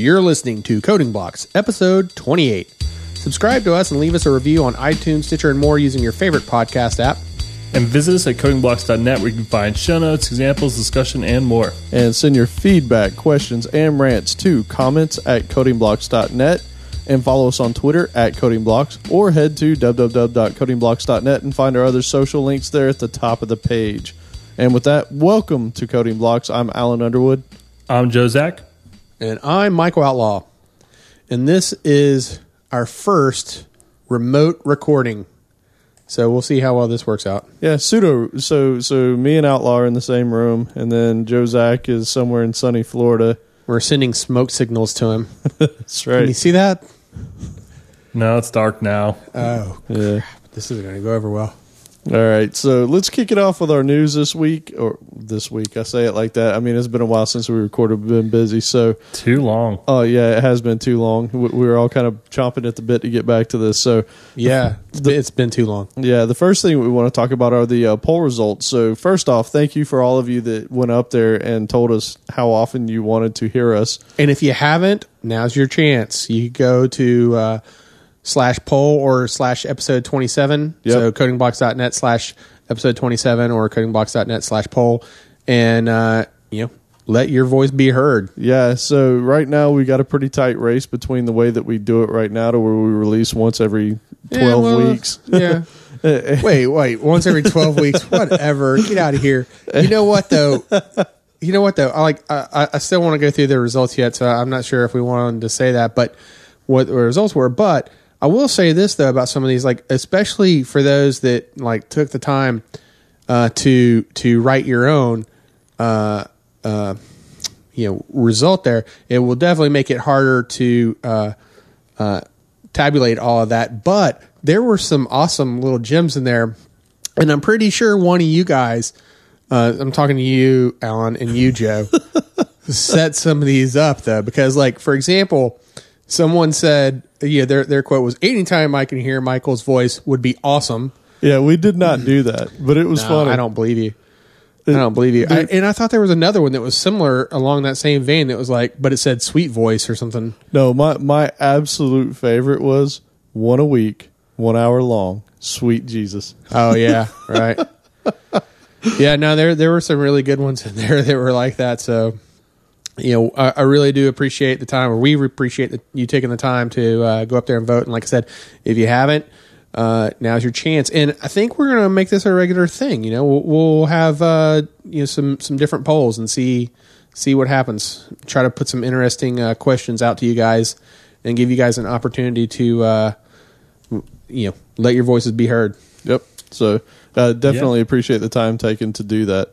You're listening to Coding Blocks, episode 28. Subscribe to us and leave us a review on iTunes, Stitcher, and more using your favorite podcast app. And visit us at codingblocks.net where you can find show notes, examples, discussion, and more. and send your feedback, questions, and rants to comments at codingblocks.net and follow us on Twitter at codingblocks or head to www.codingblocks.net and find our other social links there at the top of the page. And with that, welcome to Coding Blocks. I'm Alan Underwood. I'm Joe Zack. And I'm Michael Outlaw. And this is our first remote recording. So we'll see how well this works out. Yeah, pseudo. So, so me and Outlaw are in the same room, and then Joe Zack is somewhere in sunny Florida. We're sending smoke signals to him. That's right. Can you see that? No, it's dark now. Oh, Yeah. this isn't going to go over well. All right, so let's kick it off with our news this week, or this week. I say it like that. I mean, it's been a while since we recorded. We've been busy, so Too long. oh yeah, it has been too long. We, we were all kind of chomping at the bit to get back to this. So Yeah, it's been, it's been too long. yeah, the first thing we want to talk about are the uh, poll results. So first off, thank you for all of you that went up there and told us how often you wanted to hear us. And if you haven't, now's your chance. You go to uh, slash poll or slash episode 27. Yep. So codingblocks.net slash episode 27 or codingblocks.net slash poll. And, uh, you know, let your voice be heard. Yeah, so right now we got a pretty tight race between the way that we do it right now to where we release once every twelve Yeah, well, weeks. Yeah. wait, wait. Once every 12 weeks. Whatever. Get out of here. You know what, though? You know what, though? I like. I, I- I still want to go through the results yet, so I'm not sure if we wanted to say that, but what the results were. But I will say this though about some of these, like especially for those that like took the time uh, to to write your own. Uh, uh, you know, result there, it will definitely make it harder to uh, uh, tabulate all of that. But there were some awesome little gems in there, and I'm pretty sure one of you guys, uh, I'm talking to you, Alan, and you, Joe, set some of these up though, because like for example, someone said, yeah, their their quote was, "Anytime I can hear Michael's voice would be awesome." Yeah, we did not do that, but it was No, funny. I don't believe you. I don't believe you. I, and I thought there was another one that was similar along that same vein. That was like, but it said "sweet voice" or something. No, my my absolute favorite was one a week, one hour long. Sweet Jesus. Oh yeah, right. yeah, no, there there were some really good ones in there that were like that. So, you know, I, I really do appreciate the time, or we appreciate the, you taking the time to uh, go up there and vote. And like I said, if you haven't, uh, now's your chance. And I think we're going to make this a regular thing. You know, we'll, we'll have uh, you know some some different polls and see see what happens. Try to put some interesting uh, questions out to you guys and give you guys an opportunity to uh, you know let your voices be heard. Yep. So uh, definitely appreciate the time taken to do that.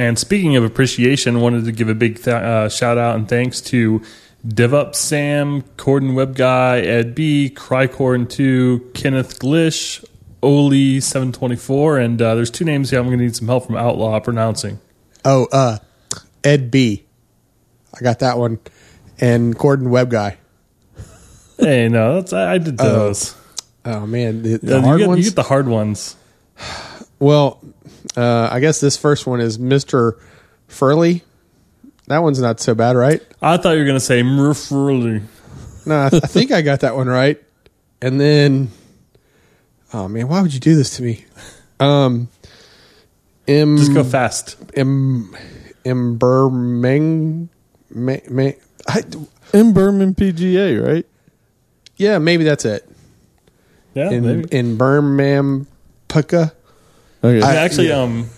And speaking of appreciation, wanted to give a big th- uh, shout out and thanks to DevUp Sam, Corden Web Guy, Ed B, Crycorn2, Kenneth Glish, Oli724, and uh, there's two names here I'm going to need some help from Outlaw pronouncing. Oh, uh, Ed B. I got that one. And Corden Web Guy. hey, no, that's I, I did those. Oh man, the, the hard you, get, ones. you get the hard ones. well, uh, I guess this first one is Mister Furley. That one's not so bad, right? I thought you were going to say Murfurly. No, I, I think I got that one right. And then, oh man, why would you do this to me? Um, M, Just go fast. M, Embermeng, me, me, I, In Berman PGA, right? yeah, maybe that's it. Yeah, In maybe. in Birmingham, Pucka. Okay. I- actually, yeah. um,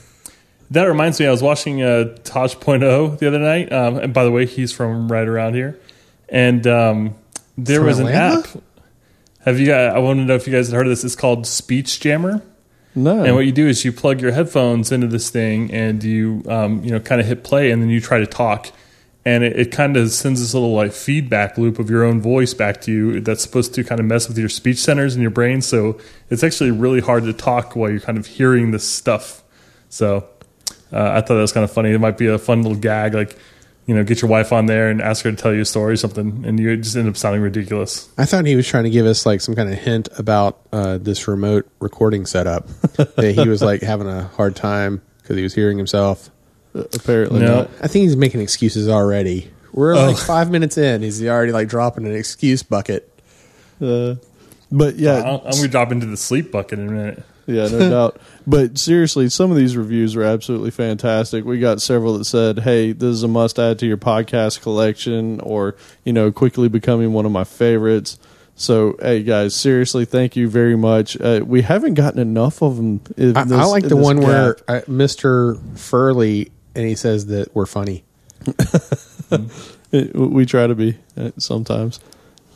that reminds me. I was watching uh, Tosh.0 the other night, um, and by the way, he's from right around here. And um, there From was an Atlanta? app. Have you? I want to know if you guys had heard of this. It's called Speech Jammer. no. And what you do is you plug your headphones into this thing, and you um, you know kind of hit play, and then you try to talk, and it, it kind of sends this little like feedback loop of your own voice back to you. That's supposed to kind of mess with your speech centers in your brain. So it's actually really hard to talk while you're kind of hearing this stuff. So uh, I thought that was kind of funny. It might be a fun little gag, like you know, get your wife on there and ask her to tell you a story or something, and you just end up sounding ridiculous. I thought he was trying to give us like some kind of hint about uh, this remote recording setup. that he was like having a hard time because he was hearing himself. Apparently No. not. I think he's making excuses already. We're like Oh. five minutes in. He's already like dropping an excuse bucket. Uh, but yeah, I'm, I'm gonna drop into the sleep bucket in a minute. Yeah, no doubt. But seriously, some of these reviews are absolutely fantastic. We got several that said, "Hey, this is a must add to your podcast collection," or you know, quickly becoming one of my favorites. So, hey guys, seriously, thank you very much. Uh, we haven't gotten enough of them. In I, this, I like in the this one where gap. uh, Mr. Furley and he says that we're funny. It- we try to be uh, sometimes,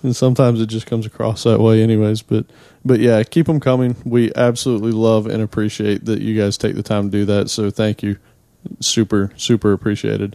and sometimes it just comes across that way, anyways. But but yeah, keep them coming. We absolutely love and appreciate that you guys take the time to do that. So thank you, super super appreciated.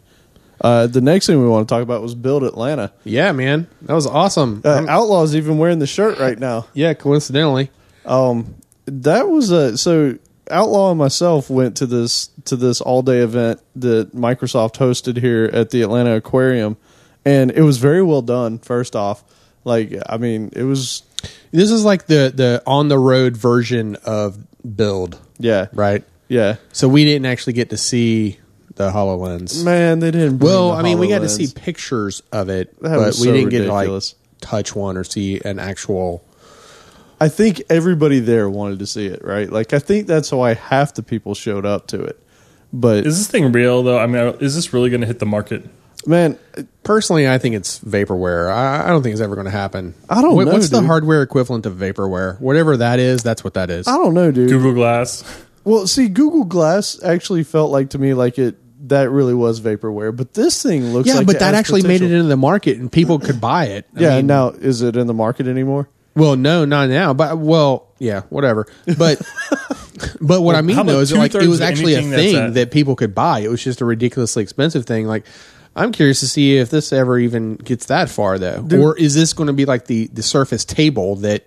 Uh, the next thing we want to talk about was Build Atlanta. Yeah, man, that was awesome. Uh, Outlaw's even wearing the shirt right now. yeah, coincidentally. Um, that was a so Outlaw and myself went to this to this all day event that Microsoft hosted here at the Atlanta Aquarium, and it was very well done. First off, like I mean, it was This is like the the on the road version of Build, yeah, right? yeah. So we didn't actually get to see the Hololens. Man, they didn't. bring Well, the I mean, we got to HoloLens. see pictures of it, That but was we so didn't get to ridiculous. like touch one or see an actual. I think everybody there wanted to see it, right? Like I think that's why half the people showed up to it. But Is this thing real though? I mean, is this really going to hit the market? man, Personally, I think it's vaporware. I, I don't think it's ever going to happen. I don't What- know, What's the hardware equivalent of vaporware? Whatever that is, that's what that is. I don't know, dude. Google Glass. Well, see, Google Glass actually felt like to me like it that really was vaporware, but this thing looks like yeah, like but it that has actually made it potential. into the market and people could buy it. I Yeah, mean, now is it in the market anymore? Well, no, not now. But well, yeah, whatever. But but what I mean though about is like it was actually a thing at- that people could buy. It was just a ridiculously expensive thing. Like I'm curious to see if this ever even gets that far though, or is this going to be like the the Surface table that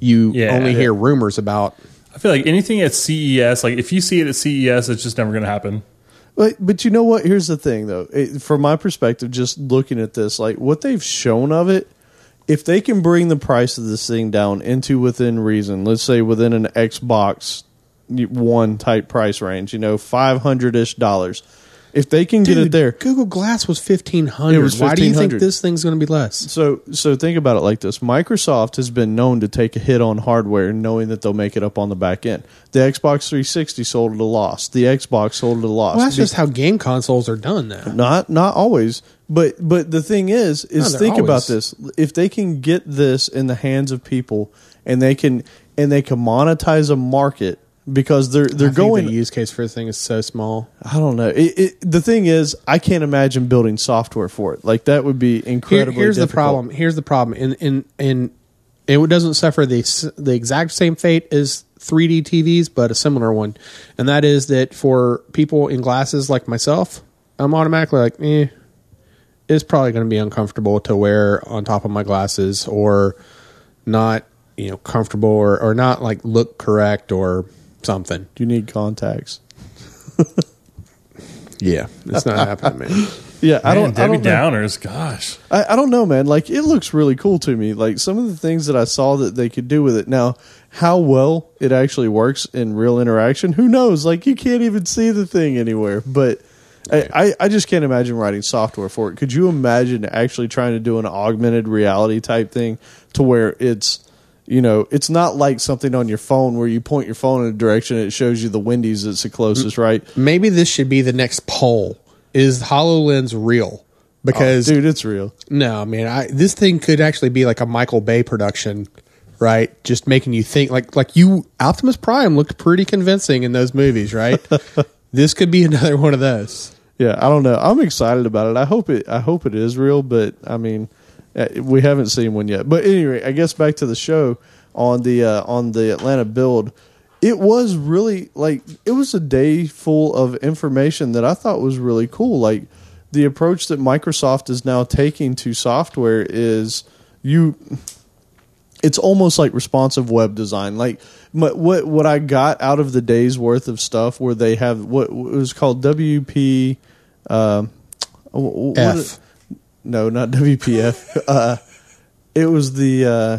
you Yeah. only Yeah. hear rumors about? I feel like anything at CES, like if you see it at CES, it's just never going to happen. But but you know what? Here's the thing, though. It, from my perspective, just looking at this, like what they've shown of it, if they can bring the price of this thing down into within reason, let's say within an Xbox One type price range, you know, five hundred ish dollars. If they can get it there, Google Glass was fifteen hundred. Why do you think this thing's going to be less? So so think about it like this. Microsoft has been known to take a hit on hardware knowing that they'll make it up on the back end. The Xbox 360 sold at a loss. The Xbox sold at a loss. Well, that's Be- just how game consoles are done now. not not always, but but the thing is is they're think about always- this. If they can get this in the hands of people and they can and they can monetize a market because they're they're I think going the use case for this thing is so small. I don't know. It, it, the thing is, I can't imagine building software for it. Like that would be Here- incredibly. here's the problem. Here's the problem. In in in it doesn't suffer the the exact same fate as 3D TVs, but a similar one, and that is that for people in glasses like myself, I'm automatically like, eh, it's probably going to be uncomfortable to wear on top of my glasses, or not, you know, comfortable, or or not like look correct, or something. You need contacts. Yeah, it's not happening, man. Yeah, I don't. I Debbie don't know. Downers, gosh. I, I don't know, man. Like it looks really cool to me. Like some of the things that I saw that they could do with it. Now, how well it actually works in real interaction, who knows? Like you can't even see the thing anywhere. But I, I, I just can't imagine writing software for it. Could you imagine actually trying to do an augmented reality type thing to where it's you know, it's not like something on your phone where you point your phone in a direction and it shows you the Wendy's that's the closest, right? Maybe this should be the next poll. Is Hololens real? Because oh, dude, it's real. No, man, I this thing could actually be like a Michael Bay production, right? Just making you think like like you Optimus Prime looked pretty convincing in those movies, right? this could be another one of those. Yeah, I don't know. I'm excited about it. I hope it. I hope it is real, but I mean, we haven't seen one yet. But anyway, I guess back to the show on the uh, on the Atlanta build. It was really like it was a day full of information that I thought was really cool. Like the approach that Microsoft is now taking to software is you it's almost like responsive web design. Like my, what what I got out of the day's worth of stuff, where they have what, what was called WP. What F. is- no, not WPF. uh, it was the uh,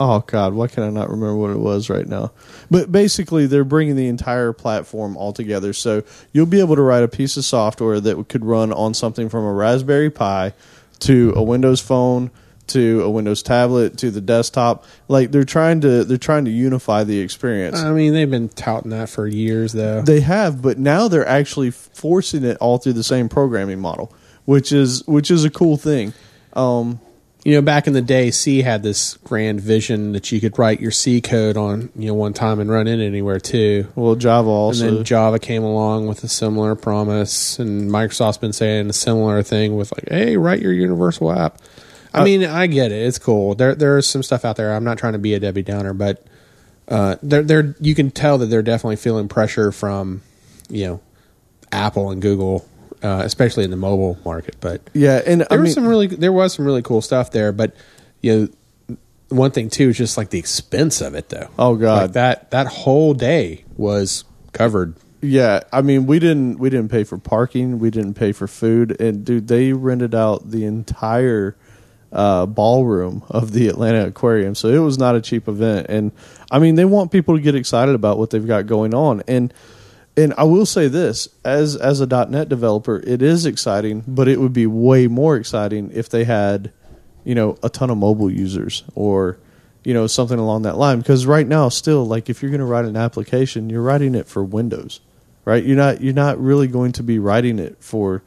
oh god, why can I not remember what it was right now? But basically, they're bringing the entire platform all together. So you'll be able to write a piece of software that could run on something from a Raspberry Pi to a Windows phone to a Windows tablet to the desktop. Like they're trying to they're trying to unify the experience. I mean, they've been touting that for years, though. They have, but now they're actually forcing it all through the same programming model, which is which is a cool thing. Um, you know, back in the day, C had this grand vision that you could write your C code on, you know, one time and run it anywhere too. well, Java also. and then Java came along with a similar promise, and Microsoft's been saying a similar thing with like, "Hey, write your universal app." I Uh, mean, I get it; it's cool. There, there's some stuff out there. I'm not trying to be a Debbie Downer, but uh, they're, they're you can tell that they're definitely feeling pressure from, you know, Apple and Google, uh, especially in the mobile market. But yeah, and there I was mean, some really there was some really cool stuff there, but you know, one thing too is just like the expense of it though. Oh, God. like that that whole day was covered. Yeah, I mean, we didn't we didn't pay for parking, we didn't pay for food, and dude, they rented out the entire uh, ballroom of the Atlanta Aquarium, so it was not a cheap event. And I mean, they want people to get excited about what they've got going on, and and I will say this as as a .NET developer, it is exciting, but it would be way more exciting if they had, you know, a ton of mobile users or you know something along that line. Because right now, still, like if you're going to write an application, you're writing it for Windows, right? You're not you're not really going to be writing it for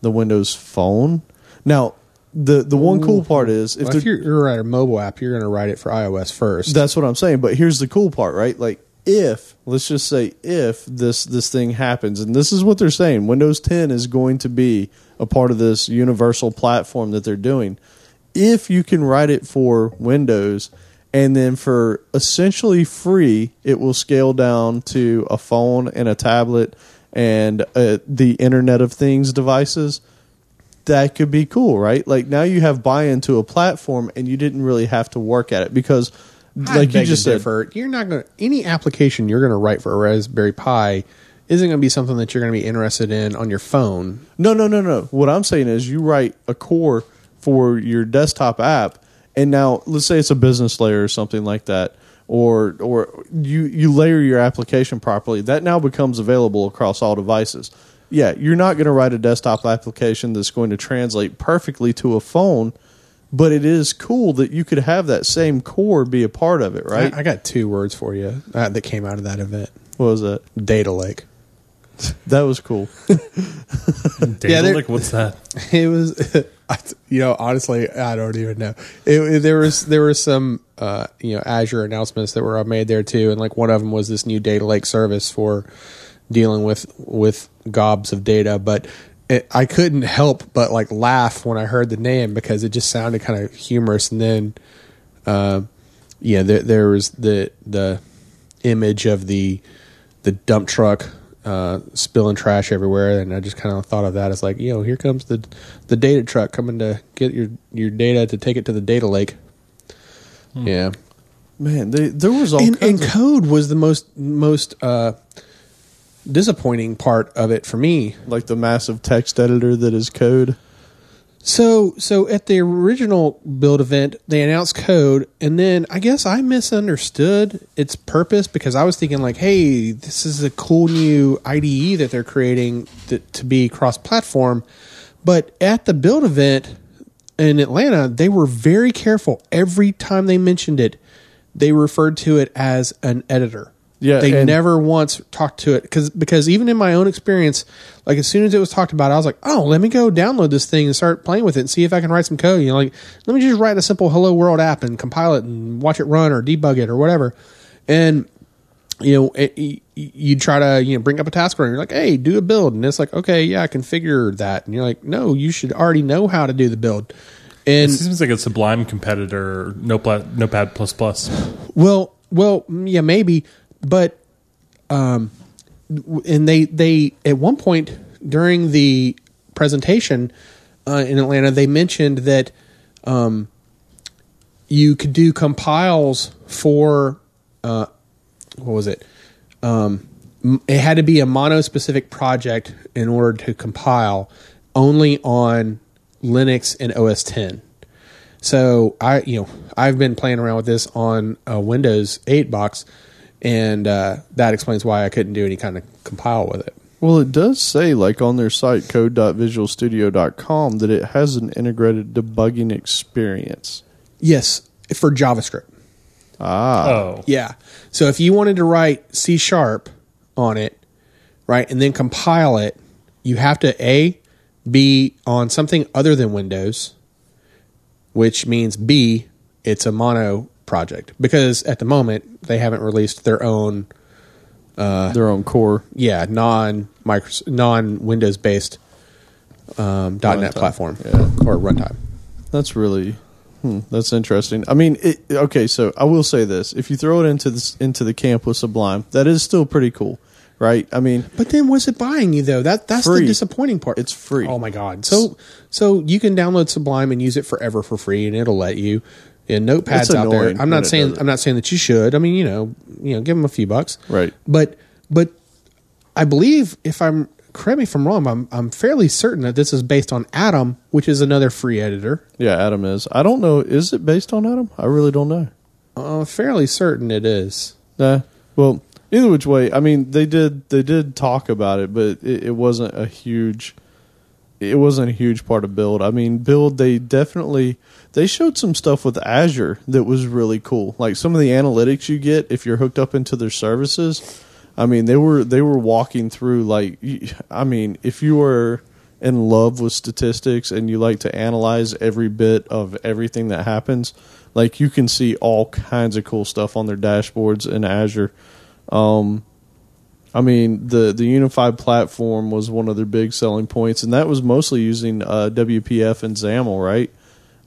the Windows Phone. Now, the the one cool part is If, if, if you're, you're writing a mobile app, you're going to write it for iOS first. that's what I'm saying. But here's the cool part, right? Like if let's just say if this this thing happens, and this is what they're saying, Windows 10 is going to be a part of this universal platform that they're doing. If you can write it for Windows, and then for essentially free, it will scale down to a phone and a tablet and uh, the Internet of Things devices that could be cool, right? Like now you have buy into a platform and you didn't really have to work at it because I like you just said differ. you're not going to any application you're going to write for a Raspberry Pi isn't going to be something that you're going to be interested in on your phone. No, no, no, no. What I'm saying is you write a core for your desktop app and now let's say it's a business layer or something like that or or you you layer your application properly. That now becomes available across all devices. Yeah, you're not going to write a desktop application that's going to translate perfectly to a phone, but it is cool that you could have that same core be a part of it, right? I, I got two words for you uh, that came out of that event: what was that? data lake. That was cool. Data Yeah, they're- like what's that? It was, I- you know, honestly, I don't even know. It, it- there was there were some, uh, you know, Azure announcements that were made there too, and like one of them was this new data lake service for dealing with with gobs of data. But it, I couldn't help but like laugh when I heard the name because it just sounded kind of humorous. And then, uh, yeah, there, there was the the image of the the dump truck uh, spilling trash everywhere, and I just kind of thought of that as like, you know, here comes the the data truck coming to get your your data to take it to the data lake. Yeah, Man, they, there was all and, and of code was the most most uh, disappointing part of it for me. like the massive text editor that is code. So so at the original build event, they announced code, and then I guess I misunderstood its purpose because I was thinking like, hey, this is a cool new IDE that they're creating that, to be cross platform. But at the build event in Atlanta, they were very careful. Every time they mentioned it, they referred to it as an editor. Yeah, they never once talked to it because because even in my own experience, like as soon as it was talked about, I was like, oh, let me go download this thing and start playing with it and see if I can write some code. You know, like let me just write a simple Hello World app and compile it and watch it run or debug it or whatever. And you know, it, you, try to you know bring up a task and you're like, hey, do a build, and it's like, okay, yeah, I configure that, and you're like, no, you should already know how to do the build. And it seems like a Sublime competitor, Notepad, Notepad plus plus. Well, well, mm, yeah, maybe, but um, and they they at one point during the presentation uh, in Atlanta, they mentioned that um, you could do compiles for uh, what was it? Um, it had to be a mono-specific project in order to compile only on Linux and OS 10 So I, you know, I've been playing around with this on a Windows 8 box, and uh, that explains why I couldn't do any kind of compile with it. Well, it does say, like on their site, code.visualstudio.com, that it has an integrated debugging experience. Yes, for JavaScript. Ah. Oh, Yeah. So if you wanted to write C sharp on it, right, and then compile it, you have to A, be on something other than Windows, which means B, it's a mono project. Because at the moment, they haven't released their own, their own core. yeah, non non Windows based um, dot .NET platform Yeah. or runtime. That's really hmm, that's interesting. I mean, it, okay, so I will say this: if you throw it into this into the camp with Sublime, that is still pretty cool, right? I mean, But then what's it buying you though? That that's Free. the disappointing part. It's free. Oh my god. So so you can download Sublime and use it forever for free and it'll let you. And notepads out there. I'm not saying. I'm not saying that you should. I mean, you know, you know, give them a few bucks. Right. But but I believe if I'm correct me if I'm wrong, I'm I'm fairly certain that this is based on Atom, which is another free editor. yeah, Atom is. I don't know. Is it based on Atom? I really don't know. Uh, fairly certain it is. Nah. Well, either which way, I mean, they did they did talk about it, but it, it wasn't a huge. It wasn't a huge part of build. I mean, build they definitely they showed some stuff with Azure that was really cool. Like some of the analytics you get if you're hooked up into their services. I mean, they were they were walking through like I mean, if you were in love with statistics and you like to analyze every bit of everything that happens, like you can see all kinds of cool stuff on their dashboards in Azure. Um, I mean, the the unified platform was one of their big selling points, and that was mostly using uh, WPF and XAML, right?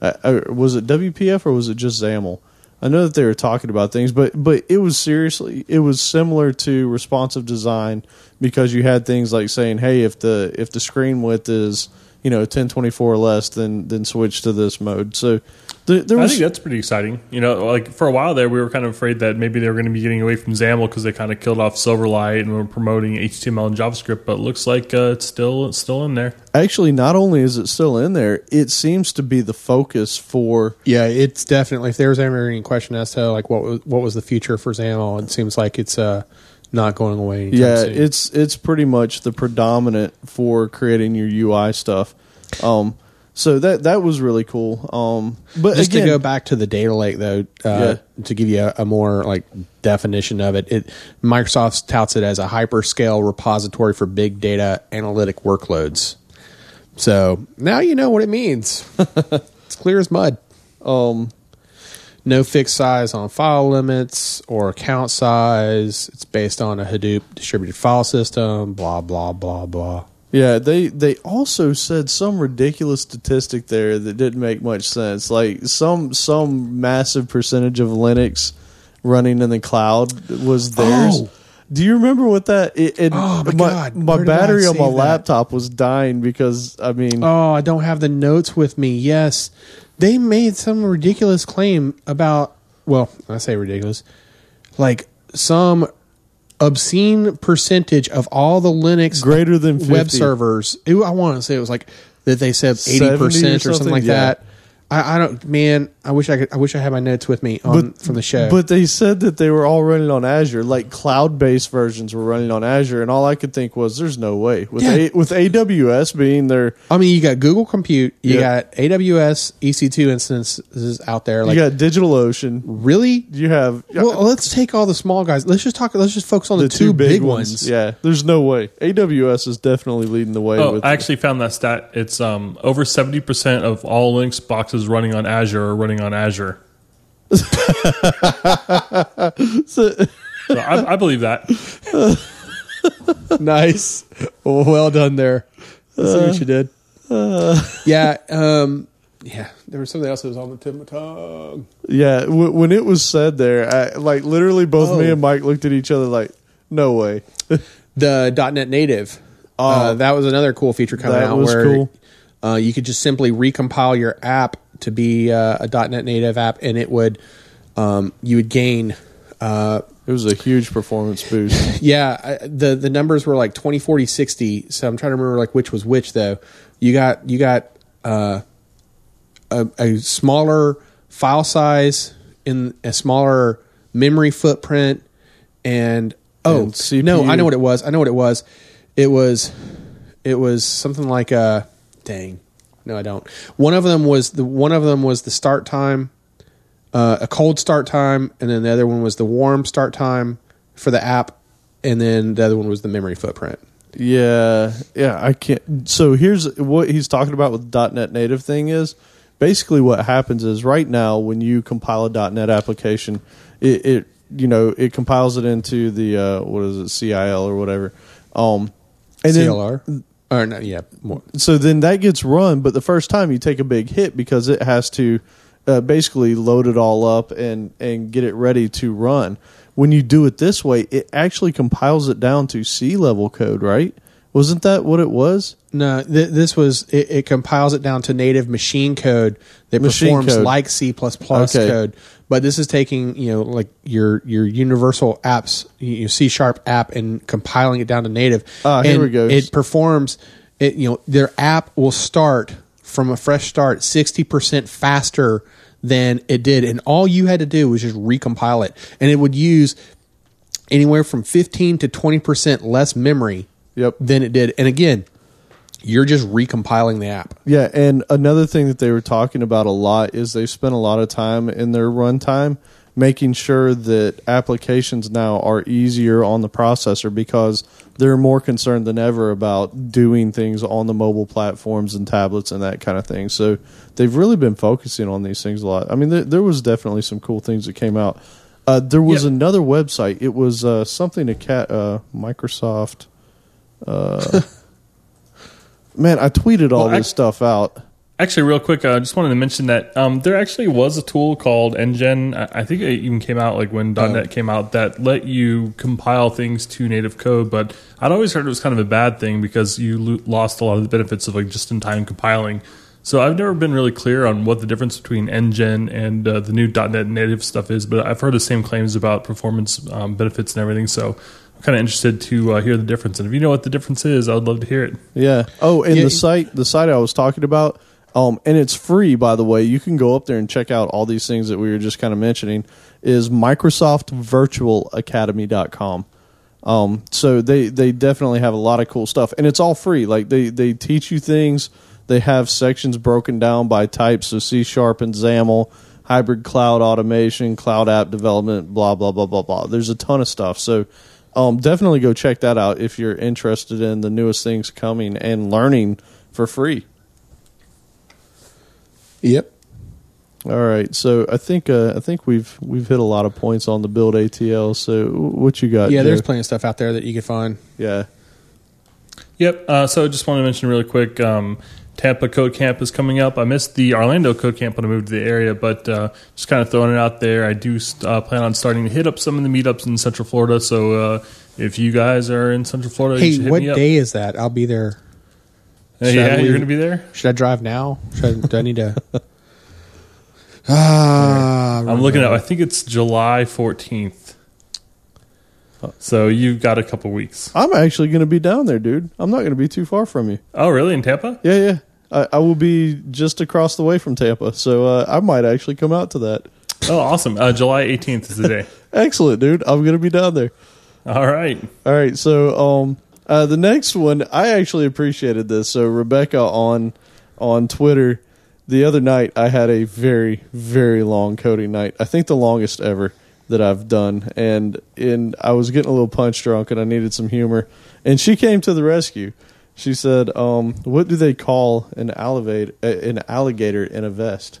Uh, uh, was it WPF or was it just XAML? I know that they were talking about things, but but it was seriously it was similar to responsive design because you had things like saying, hey, if the if the screen width is you know 1024 or less, then then switch to this mode. So there, there I was think that's pretty exciting. You know, like for a while there, we were kind of afraid that maybe they were going to be getting away from XAML because they kind of killed off Silverlight and were promoting HTML and JavaScript. But it looks like uh, it's still it's still in there. actually not only is it still in there, it seems to be the focus for Yeah, it's definitely. If there was ever any question as to like what was, what was the future for XAML, it seems like it's uh not going away. anytime yeah soon. it's it's pretty much the predominant for creating your ui stuff um so that that was really cool um but just again to go back to the data lake though, uh, to give you a, a more like definition of it, it Microsoft touts it as a hyperscale repository for big data analytic workloads. So now you know what it means. it's clear as mud. um No fixed size on file limits or account size. It's based on a Hadoop distributed file system. Blah blah blah blah. Yeah they they also said some ridiculous statistic there that didn't make much sense like some some massive percentage of linux running in the cloud was oh. theirs Oh. do you remember what that it, it Oh, my my, God. my battery on my that? laptop was dying because i mean Oh, I don't have the notes with me. Yes. They made some ridiculous claim about, well, I say ridiculous, like some obscene percentage of all the Linux greater than 50. web servers. Ooh, I want to say it was like that they said 80% or or something, something? like Yeah. that. I, I don't, man, I wish I could, I wish I had my notes with me on, from the show. But they said that they were all running on Azure, like cloud-based versions were running on Azure, and all I could think was, "There's no way." With Yeah. a, with AWS being their, I mean, you got Google Compute, you Yeah. got AWS EC2 instances out there. Like, you got DigitalOcean, really? you have Well, let's take all the small guys. Let's just talk. Let's just focus on the, the two, big, ones. Yeah, there's no way. AWS is definitely leading the way. Oh, with I actually found that stat. It's um, over seventy percent of all Linux boxes running on Azure or running on Azure. So- So I, I believe that. nice. Well done there. I see what you did. yeah. Um, yeah. There was something else that was on the tip of my tongue. yeah, w- when it was said there, I, like literally, both me Oh. and Mike looked at each other like, "No way." The .NET Native. uh, that was another cool feature coming That out was where cool. uh, you could just simply recompile your app to be uh, a .NET Native app, and it would um, you would gain. Uh, It was a huge performance boost. Yeah, I, the the numbers were like 20, 40, 60. So I'm trying to remember like which was which though. You got you got uh a, a smaller file size in a smaller memory footprint and oh And no i know what it was i know what it was it was it was something like a dang no i don't one of them was the one of them was the start time uh, a cold start time and then the other one was the warm start time for the app and then the other one was the memory footprint Yeah, yeah, I can't. So here's what he's talking about with .NET Native thing is basically what happens is right now when you compile a .NET application, it, it you know it compiles it into the uh, what is it CIL or whatever, um, and then clr or no, yeah more so then that gets run, but the first time you take a big hit because it has to uh, basically load it all up and and get it ready to run. When you do it this way, it actually compiles it down to C level code, right? Wasn't that what it was? No, th- this was it, it compiles it down to native machine code that Machine performs code. like C Okay. code. But this is taking you know like your your universal apps, you C sharp app, and compiling it down to native. Ah, here and we go. It performs it. You know their app will start from a fresh start sixty percent faster than it did, and all you had to do was just recompile it, and it would use anywhere from fifteen to twenty percent less memory Yep. than it did. And again, you're just recompiling the app. Yeah, and another thing that they were talking about a lot is they spent a lot of time in their runtime making sure that applications now are easier on the processor because they're more concerned than ever about doing things on the mobile platforms and tablets and that kind of thing. So they've really been focusing on these things a lot. I mean, there, there was definitely some cool things that came out. Uh, there was Yeah. another website. It was uh, something to cat uh, Microsoft. Uh, man, I tweeted all Well, I- this stuff out. Actually, real quick, I just wanted to mention that um, there actually was a tool called NGen. I I think it even came out like when .NET came out that let you compile things to native code. But I'd always heard it was kind of a bad thing because you lo- lost a lot of the benefits of like just-in-time compiling. So I've never been really clear on what the difference between NGen and uh, the new .NET native stuff is. But I've heard the same claims about performance um, benefits and everything. So kind of interested to uh, hear the difference. And if you know what the difference is, I would love to hear it. Yeah. Oh, and Yeah. the site, the site I was talking about, um, and it's free by the way. You can go up there and check out all these things that we were just kind of mentioning. Is MicrosoftVirtualAcademy.com. Um, so they they definitely have a lot of cool stuff, and it's all free. Like they they teach you things. They have sections broken down by types, so C sharp and XAML, hybrid cloud automation, cloud app development, blah blah blah blah blah. There's a ton of stuff. So um, definitely go check that out if you're interested in the newest things coming and learning for free. Yep. All right, so I think uh, I think we've we've hit a lot of points on the build ATL. So what you got? Yeah, Joe? there's plenty of stuff out there that you can find. yeah. Yep. Uh, so I just want to mention really quick, um, Tampa Code Camp is coming up. I missed the Orlando Code Camp when I moved to the area, but uh, just kind of throwing it out there. I do uh, plan on starting to hit up some of the meetups in Central Florida. So uh, if you guys are in Central Florida, you should Hey, hit what me up. day is that? I'll be there. Uh, should I yeah, leave- you're going to be there. Should I drive now? Should I, do I need to? Ah, I'm looking at. I think it's July 14th. So you've got a couple weeks. I'm actually going to be down there, dude. I'm not going to be too far from you. Oh, really? In Tampa? Yeah, yeah. I, I will be just across the way from Tampa, so uh, I might actually come out to that. Oh, awesome. Uh, July 18th is the day. Excellent, dude. I'm going to be down there. All right. All right, so um, uh, the next one, I actually appreciated this. So Rebecca on on Twitter the other night, I had a very very long coding night. I think the longest ever that I've done, and and I was getting a little punch drunk, and I needed some humor, and she came to the rescue. She said, um, "What do they call an alligator, an alligator in a vest?"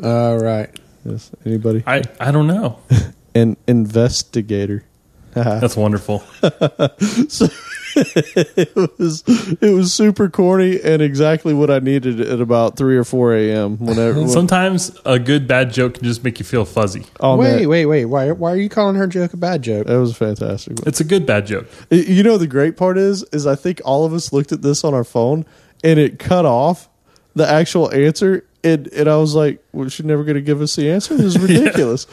All right. Yes, anybody? I, I don't know. An investigator. Uh-huh. That's wonderful. so it was it was super corny and exactly what I needed at about three or four a.m. Whenever Sometimes a good bad joke can just make you feel fuzzy. oh wait, man, wait, wait. Why? Why are you calling her joke a bad joke? that was fantastic. It's a good bad joke. You know the great part is is I think all of us looked at this on our phone and it cut off the actual answer. And, and I was like, well, she's never going to give us the answer? This is ridiculous.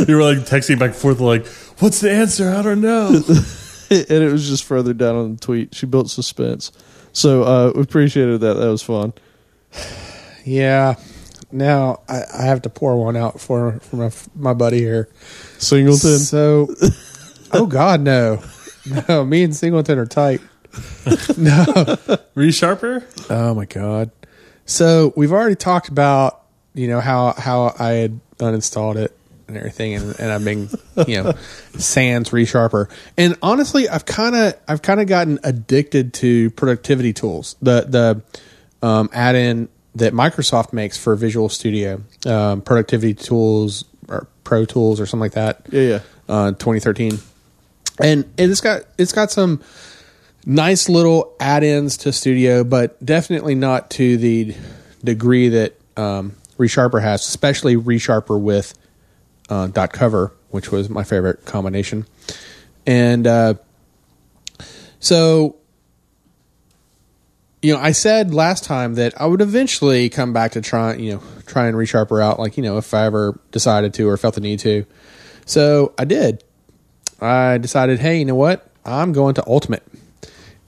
You were like texting back and forth, like, "What's the answer? I don't know." and it was just further down on the tweet. She built suspense. So uh, we appreciated that. That was fun. Yeah. Now I, I have to pour one out for for my my buddy here. Singleton. So, oh God, no, no. Me and Singleton are tight. no. Resharper? Oh my God. So we've already talked about you know how how I had uninstalled it and everything, and, and I've been you know sans resharper. And honestly, I've kind of I've kind of gotten addicted to productivity tools. The the um, add-in that Microsoft makes for Visual Studio, um, productivity tools or Pro Tools or something like that. Yeah, yeah. Uh, 2013, and it's got it's got some nice little add-ins to Studio, but definitely not to the degree that um, ReSharper has, especially ReSharper with uh, dotCover, which was my favorite combination. And uh, so, you know, I said last time that I would eventually come back to try, you know, try and ReSharper out, like you know, if I ever decided to or felt the need to. So I did. I decided, hey, you know what? I'm going to Ultimate.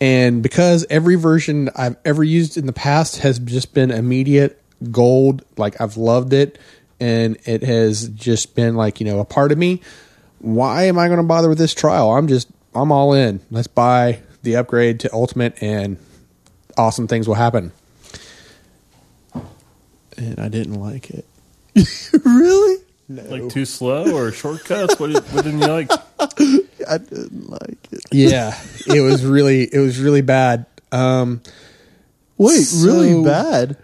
And because every version I've ever used in the past has just been immediate gold, like I've loved it and it has just been like, you know, a part of me. Why am I going to bother with this trial? I'm just, I'm all in. Let's buy the upgrade to Ultimate and awesome things will happen. And I didn't like it. really? No. Like too slow or shortcuts? what, did, what didn't you like? I didn't like it. Yeah, it was really, it was really bad. Um, Wait, So- really bad?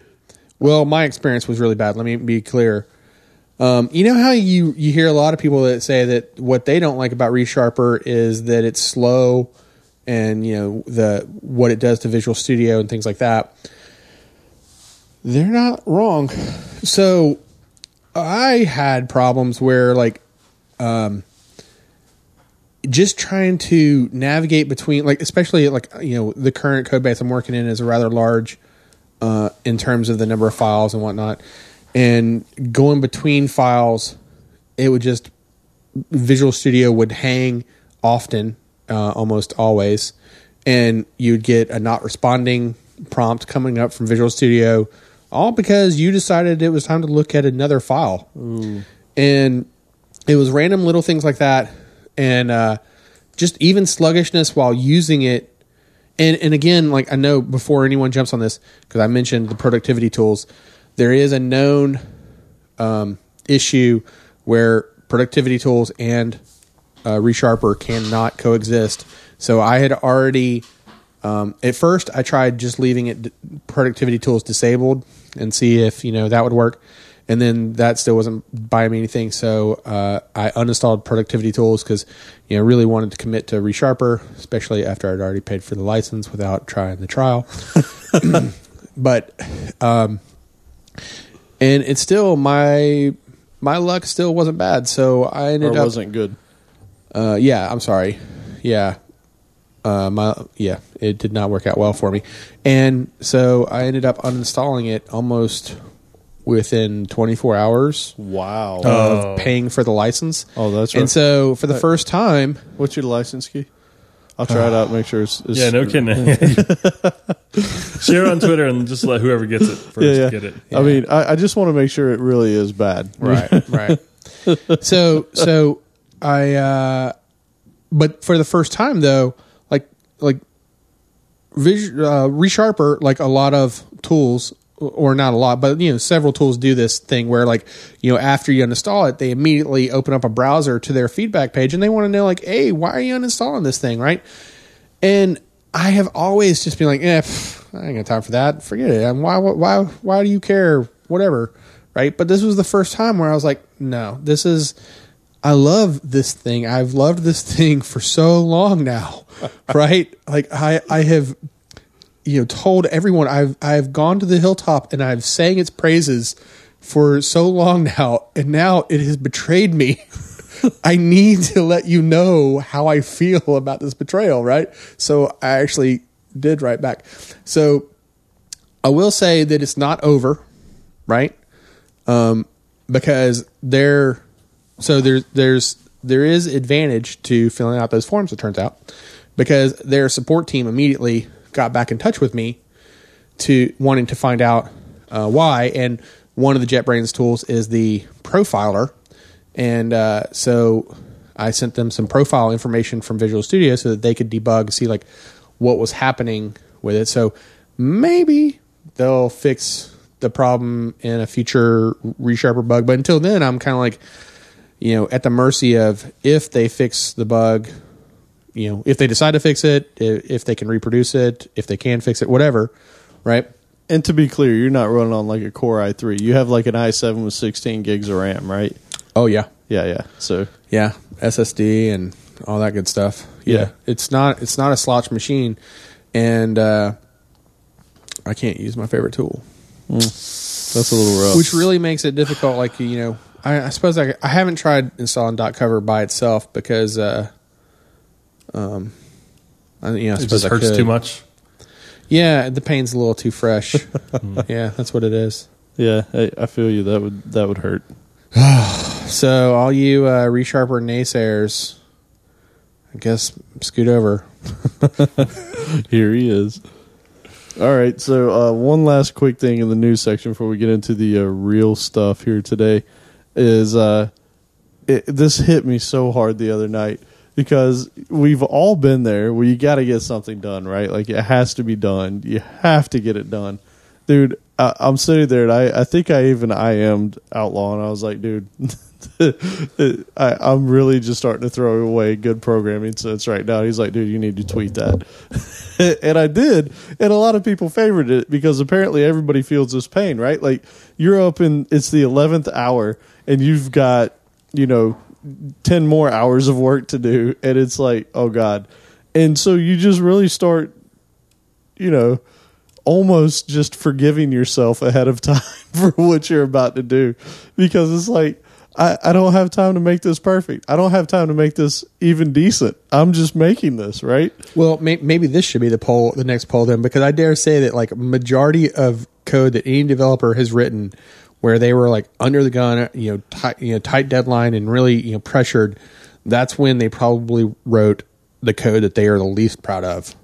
Well, my experience was really bad. Let me be clear. Um, you know how you you hear a lot of people that say that what they don't like about ReSharper is that it's slow, and you know the what it does to Visual Studio and things like that. They're not wrong. So I had problems where like um just trying to navigate between like especially like you know the current code base I'm working in is a rather large uh, in terms of the number of files and whatnot. And going between files, it would just Visual Studio would hang often, uh, almost always, and you'd get a not responding prompt coming up from Visual Studio, all because you decided it was time to look at another file. And it was random little things like that, and uh, just even sluggishness while using it and and again, like I know before anyone jumps on this, because I mentioned the productivity tools, there is a known um, issue where productivity tools and uh, ReSharper cannot coexist. So I had already, um, at first, I tried just leaving it d- productivity tools disabled and see if you know that would work. And then that still wasn't buying me anything, so uh, I uninstalled productivity tools because you know really wanted to commit to ReSharper, especially after I'd already paid for the license without trying the trial. but um, and it's still my my luck still wasn't bad, so I Or ended up wasn't good? uh, yeah, I'm sorry. Yeah. Uh, my yeah, it did not work out well for me, and so I ended up uninstalling it almost within 24 hours Wow. of Oh. paying for the license. oh, that's right. And so for the Uh, first time, What's your license key? I'll try it out. Make sure it's, it's Yeah, no kidding. Share on Twitter and just let whoever gets it first Yeah, yeah. get it. I mean, I, I just want to make sure it really is bad. right, right. so so I uh, but for the first time though, like like vis- uh, resharper like a lot of tools or not a lot but you know several tools do this thing where like you know after you uninstall it they immediately open up a browser to their feedback page and they want to know like hey why are you uninstalling this thing right and I have always just been like, eh, pff, I ain't got time for that. Forget it. And why, why, why do you care? Whatever. Right. But this was the first time where I was like, no, this is, I love this thing. I've loved this thing for so long now. right. Like I, I have, you know, told everyone I've, I've gone to the hilltop and I've sang its praises for so long now. And now it has betrayed me. I need to let you know how I feel about this betrayal, right? So I actually did write back. So I will say that it's not over, right? Um, because there, so there's there's there is advantage to filling out those forms. It turns out because their support team immediately got back in touch with me to wanting to find out uh, why. And one of the JetBrains tools is the profiler, and uh, so I sent them some profile information from Visual Studio so that they could debug, see like what was happening with it. So maybe they'll fix the problem in a future resharper bug. But until then, I'm kind of like, you know, at the mercy of if they fix the bug, you know, if they decide to fix it, if, they can reproduce it, if they can fix it, whatever, right? And to be clear, you're not running on like a Core i3. You have like an i7 with 16 gigs of RAM, right? Oh yeah, Yeah, yeah. So yeah, SSD and all that good stuff. Yeah, Yeah. it's not it's not a slouch machine, and uh, I can't use my favorite tool. that's a little rough. which really makes it difficult. Like you know, I, I suppose I, I haven't tried installing dotCover by itself because, uh, um, I, you know, I It suppose just hurts too much. Yeah, the pain's a little too fresh. yeah, that's what it is. yeah, I, I feel you. That would that would hurt. So all you uh, ReSharper naysayers, I guess scoot over. Here he is. All right, so uh, one last quick thing in the news section before we get into the uh, real stuff here today is uh, it, this hit me so hard the other night because we've all been there where you got to get something done, right? Like it has to be done. You have to get it done, dude. I, I'm sitting there and I, I think I even I am'd Outlaw and I was like, dude. I, I'm really just starting to throw away good programming sense right now. He's like, dude, you need to tweet that. and I did, and a lot of people favored it because apparently everybody feels this pain, right? Like you're up in it's the eleventh hour, and you've got you know ten more hours of work to do, and it's like, oh god, and so you just really start, you know, almost just forgiving yourself ahead of time for what you're about to do because it's like. I, I don't have time to make this perfect. I don't have time to make this even decent. I'm just making this, right? Well, may, maybe this should be the poll, the next poll then, because I dare say that like majority of code that any developer has written, where they were like under the gun, you know, tight, you know, tight deadline and really you know pressured, that's when they probably wrote the code that they are the least proud of.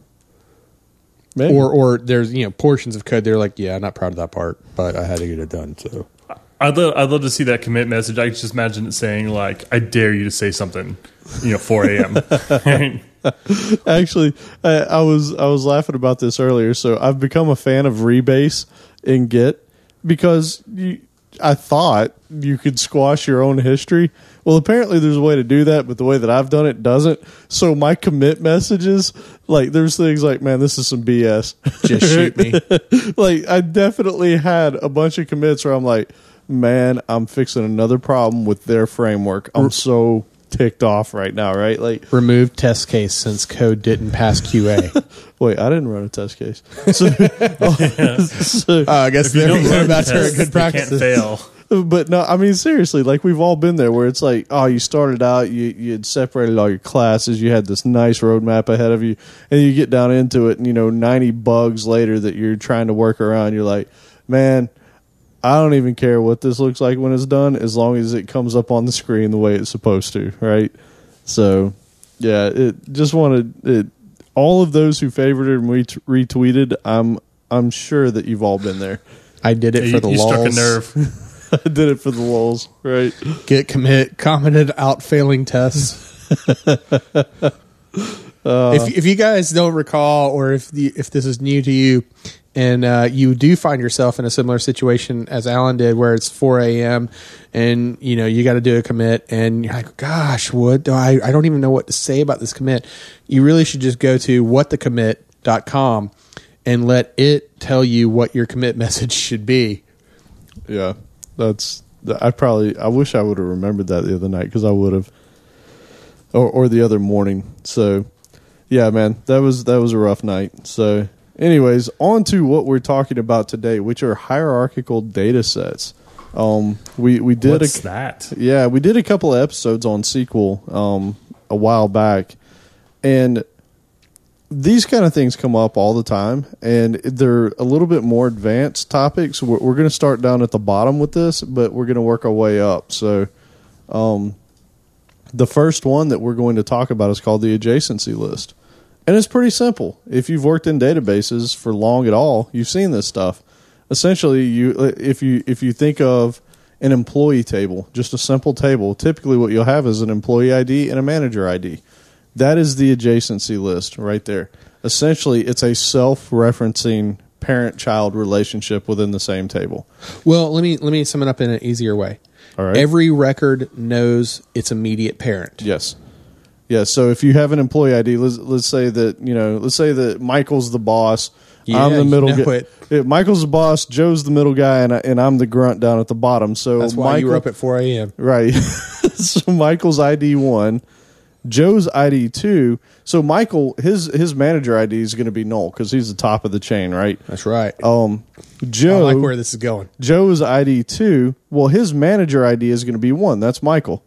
Maybe. Or, or there's you know portions of code they're like, yeah, I'm not proud of that part, but I had to get it done. So I'd love, I'd love to see that commit message. I just imagine it saying like, "I dare you to say something," you know, 4 a.m. Actually, I, I was I was laughing about this earlier. So I've become a fan of rebase in Git because you, I thought you could squash your own history. Well, apparently there's a way to do that, but the way that I've done it doesn't. So my commit messages, like there's things like, man, this is some BS. just shoot me. like I definitely had a bunch of commits where I'm like, man, I'm fixing another problem with their framework. I'm so ticked off right now, right? Like Remove test case since code didn't pass QA. Wait, I didn't run a test case. So, so- Uh, I guess If you they're, don't they're learn about the to test, good they can't practices. fail. but no, I mean seriously, like we've all been there where it's like, oh, you started out, you you had separated all your classes, you had this nice roadmap ahead of you, and you get down into it, and you know, ninety bugs later that you're trying to work around, you're like, man. I don't even care what this looks like when it's done, as long as it comes up on the screen the way it's supposed to, right? So, yeah, it just wanted it. All of those who favored it and ret- retweeted, I'm I'm sure that you've all been there. I did it You, for the you struck a nerve. I did it for the lulls, right? Git commit commented out failing tests. if if you guys don't recall, or if the if this is new to you, and uh, you do find yourself in a similar situation as Alan did, where it's 4 a.m. and you know you got to do a commit, and you're like, "Gosh, what do I? I don't even know what to say about this commit." You really should just go to whatthecommit.com and let it tell you what your commit message should be. Yeah, that's. I probably. I wish I would have remembered that the other night because I would have, or or the other morning. So, yeah, man, that was that was a rough night. So, anyways, on to what we're talking about today, which are hierarchical data sets. Um, we we did What's a that? yeah, we did a couple of episodes on SQL um, a while back, and these kind of things come up all the time, and they're a little bit more advanced topics. We're, we're going to start down at the bottom with this, but we're going to work our way up. So, um, the first one that we're going to talk about is called the adjacency list, and it's pretty simple. If you've worked in databases for long at all, you've seen this stuff. essentially you if you if you think of an employee table, just a simple table, typically what you'll have is an employee ID and a manager ID. That is the adjacency list right there. Essentially, it's a self-referencing parent-child relationship within the same table. Well, let me let me sum it up in an easier way. All right. Every record knows its immediate parent. Yes. Yeah. So if you have an employee ID, let's let's say that you know, let's say that Michael's the boss. Yeah, I'm the you middle know guy. Yeah, Michael's the boss. Joe's the middle guy, and I, and I'm the grunt down at the bottom. So That's why you were up at four a.m. Right. so Michael's ID one, Joe's ID two. So Michael, his his manager ID is going to be null because he's the top of the chain, right? That's right. Um, Joe, I like where this is going. Joe's ID two. Well, his manager ID is going to be one. That's Michael,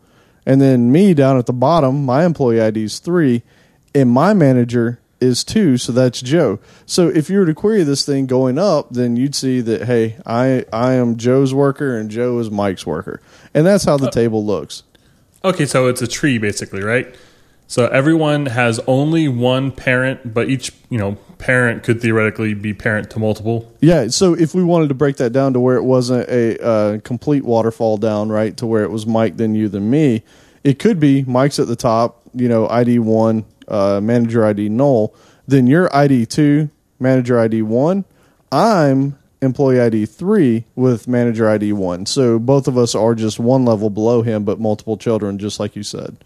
and then me down at the bottom, my employee ID is three, and my manager is two. So that's Joe. So if you were to query this thing going up, then you'd see that hey, I I am Joe's worker and Joe is Mike's worker, and that's how the uh, table looks. Okay, so it's a tree basically, right? So everyone has only one parent, but each you know parent could theoretically be parent to multiple. Yeah, so if we wanted to break that down to where it wasn't a uh, complete waterfall down, right, to where it was Mike, then you, then me, it could be Mike's at the top, you know, ID one, uh, manager ID null, then your ID two, manager ID one, I'm employee ID three with manager ID one. So both of us are just one level below him, but multiple children, just like you said.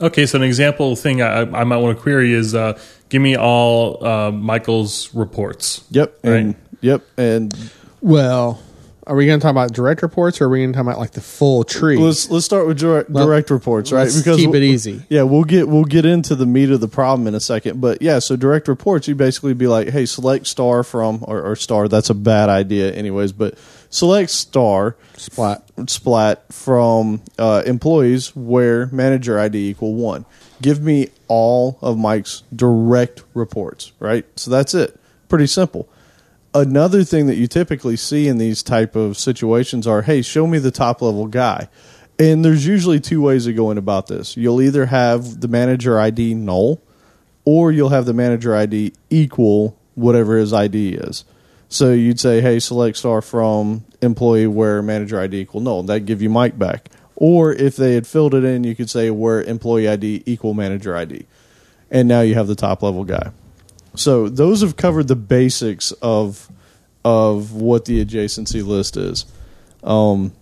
Okay, so an example thing I, I might want to query is uh, give me all uh, Michael's reports. Yep, and yep, and Well, are we going to talk about direct reports, or are we going to talk about like the full tree? let's let's start with direct, Well, direct reports, right? let's keep it easy. Yeah, we'll get we'll get into the meat of the problem in a second, but yeah, so direct reports, you basically be like, hey, select star from or, or star. That's a bad idea, anyways. But select star Splat. splat from uh, employees where manager ID equal one. Give me all of Mike's direct reports, right? So that's it. Pretty simple. Another thing that you typically see in these type of situations are, hey, show me the top level guy. And there's usually two ways of going about this. You'll either have the manager ID null, or you'll have the manager ID equal whatever his ID is. So you'd say, hey, select star from employee where manager ID equal null. That'd give you Mike back. Or if they had filled it in, you could say where employee ID equal manager ID. And now you have the top level guy. So those have covered the basics of of what the adjacency list is. Um,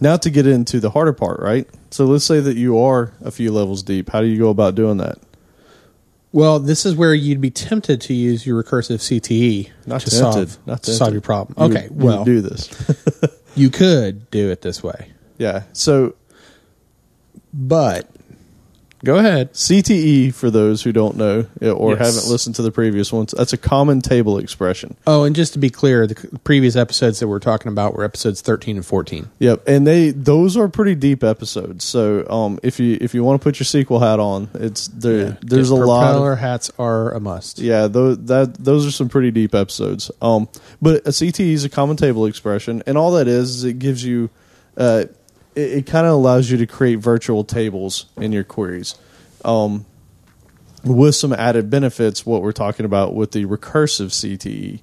now to get into the harder part, right? So let's say that you are a few levels deep. How do you go about doing that? Well, this is where you'd be tempted to use your recursive CTE Not to tempted. solve Not to solve your problem. You okay, would- you well, do this. you could do it this way, yeah. So but go ahead. CTE, for those who don't know eh, or Yes. haven't listened to the previous ones, that's a common table expression. Oh, and just to be clear, the previous episodes that we're talking about were episodes thirteen and fourteen. Yep, and they those are pretty deep episodes. So um, if you if you want to put your sequel hat on, it's there. There's a lot. Propeller hats are a must. yeah, those that those are some pretty deep episodes. Um, but a CTE is a common table expression, and all that is, is it gives you, uh, it, it kind of allows you to create virtual tables in your queries. Um, with some added benefits, what we're talking about with the recursive CTE.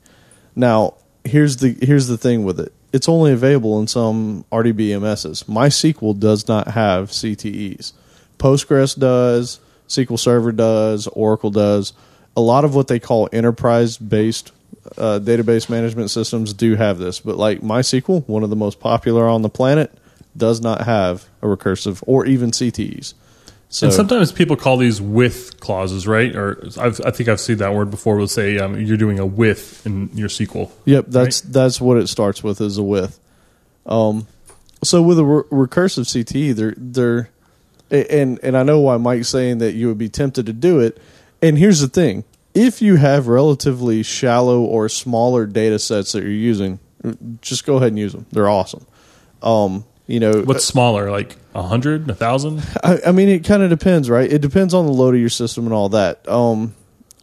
Now, here's the here's the thing with it. It's only available in some RDBMSs. MySQL does not have CTEs. Postgres does, SQL Server does, Oracle does. A lot of what they call enterprise based uh, database management systems do have this, but like MySQL, one of the most popular on the planet, does not have a recursive or even CTEs. So and sometimes people call these with clauses, right? Or I've, I think I've seen that word before. We'll say um, you're doing a with in your SQL. Yep, that's that's what it starts with is a with. Um, so with a re- recursive CTE, they're they're, and and I know why Mike's saying that you would be tempted to do it. And here's the thing: if you have relatively shallow or smaller data sets that you're using, just go ahead and use them. They're awesome. Um, you know, What's smaller, like a hundred, a thousand? I, I mean, it kind of depends, right? It depends on the load of your system and all that. Um,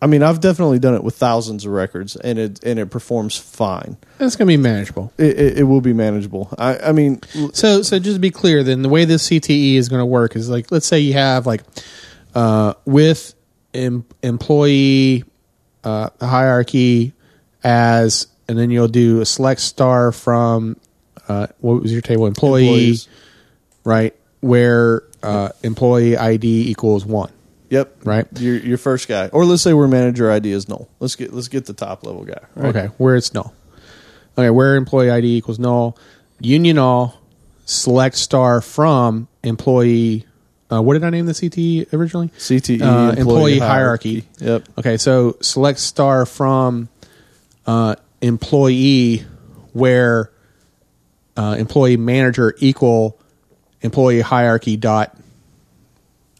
I mean, I've definitely done it with thousands of records, and it and it performs fine. It's going to be manageable. It, it, it will be manageable. I, I mean, l- So, so just to be clear, then the way this CTE is going to work is like, let's say you have like uh, with em- employee uh, hierarchy as and then you'll do a select star from uh, what was your table? Employee, Employees. right? Where uh, employee ID equals one. Yep. Right. Your your first guy, or let's say where manager ID is null. Let's get let's get the top level guy. right? Okay, where it's null. Okay, where employee ID equals null, union all, select star from employee. Uh, what did I name the CTE originally? CTE Uh, employee, hierarchy. Yep. Okay, so select star from uh, employee where uh, employee manager equal employee hierarchy dot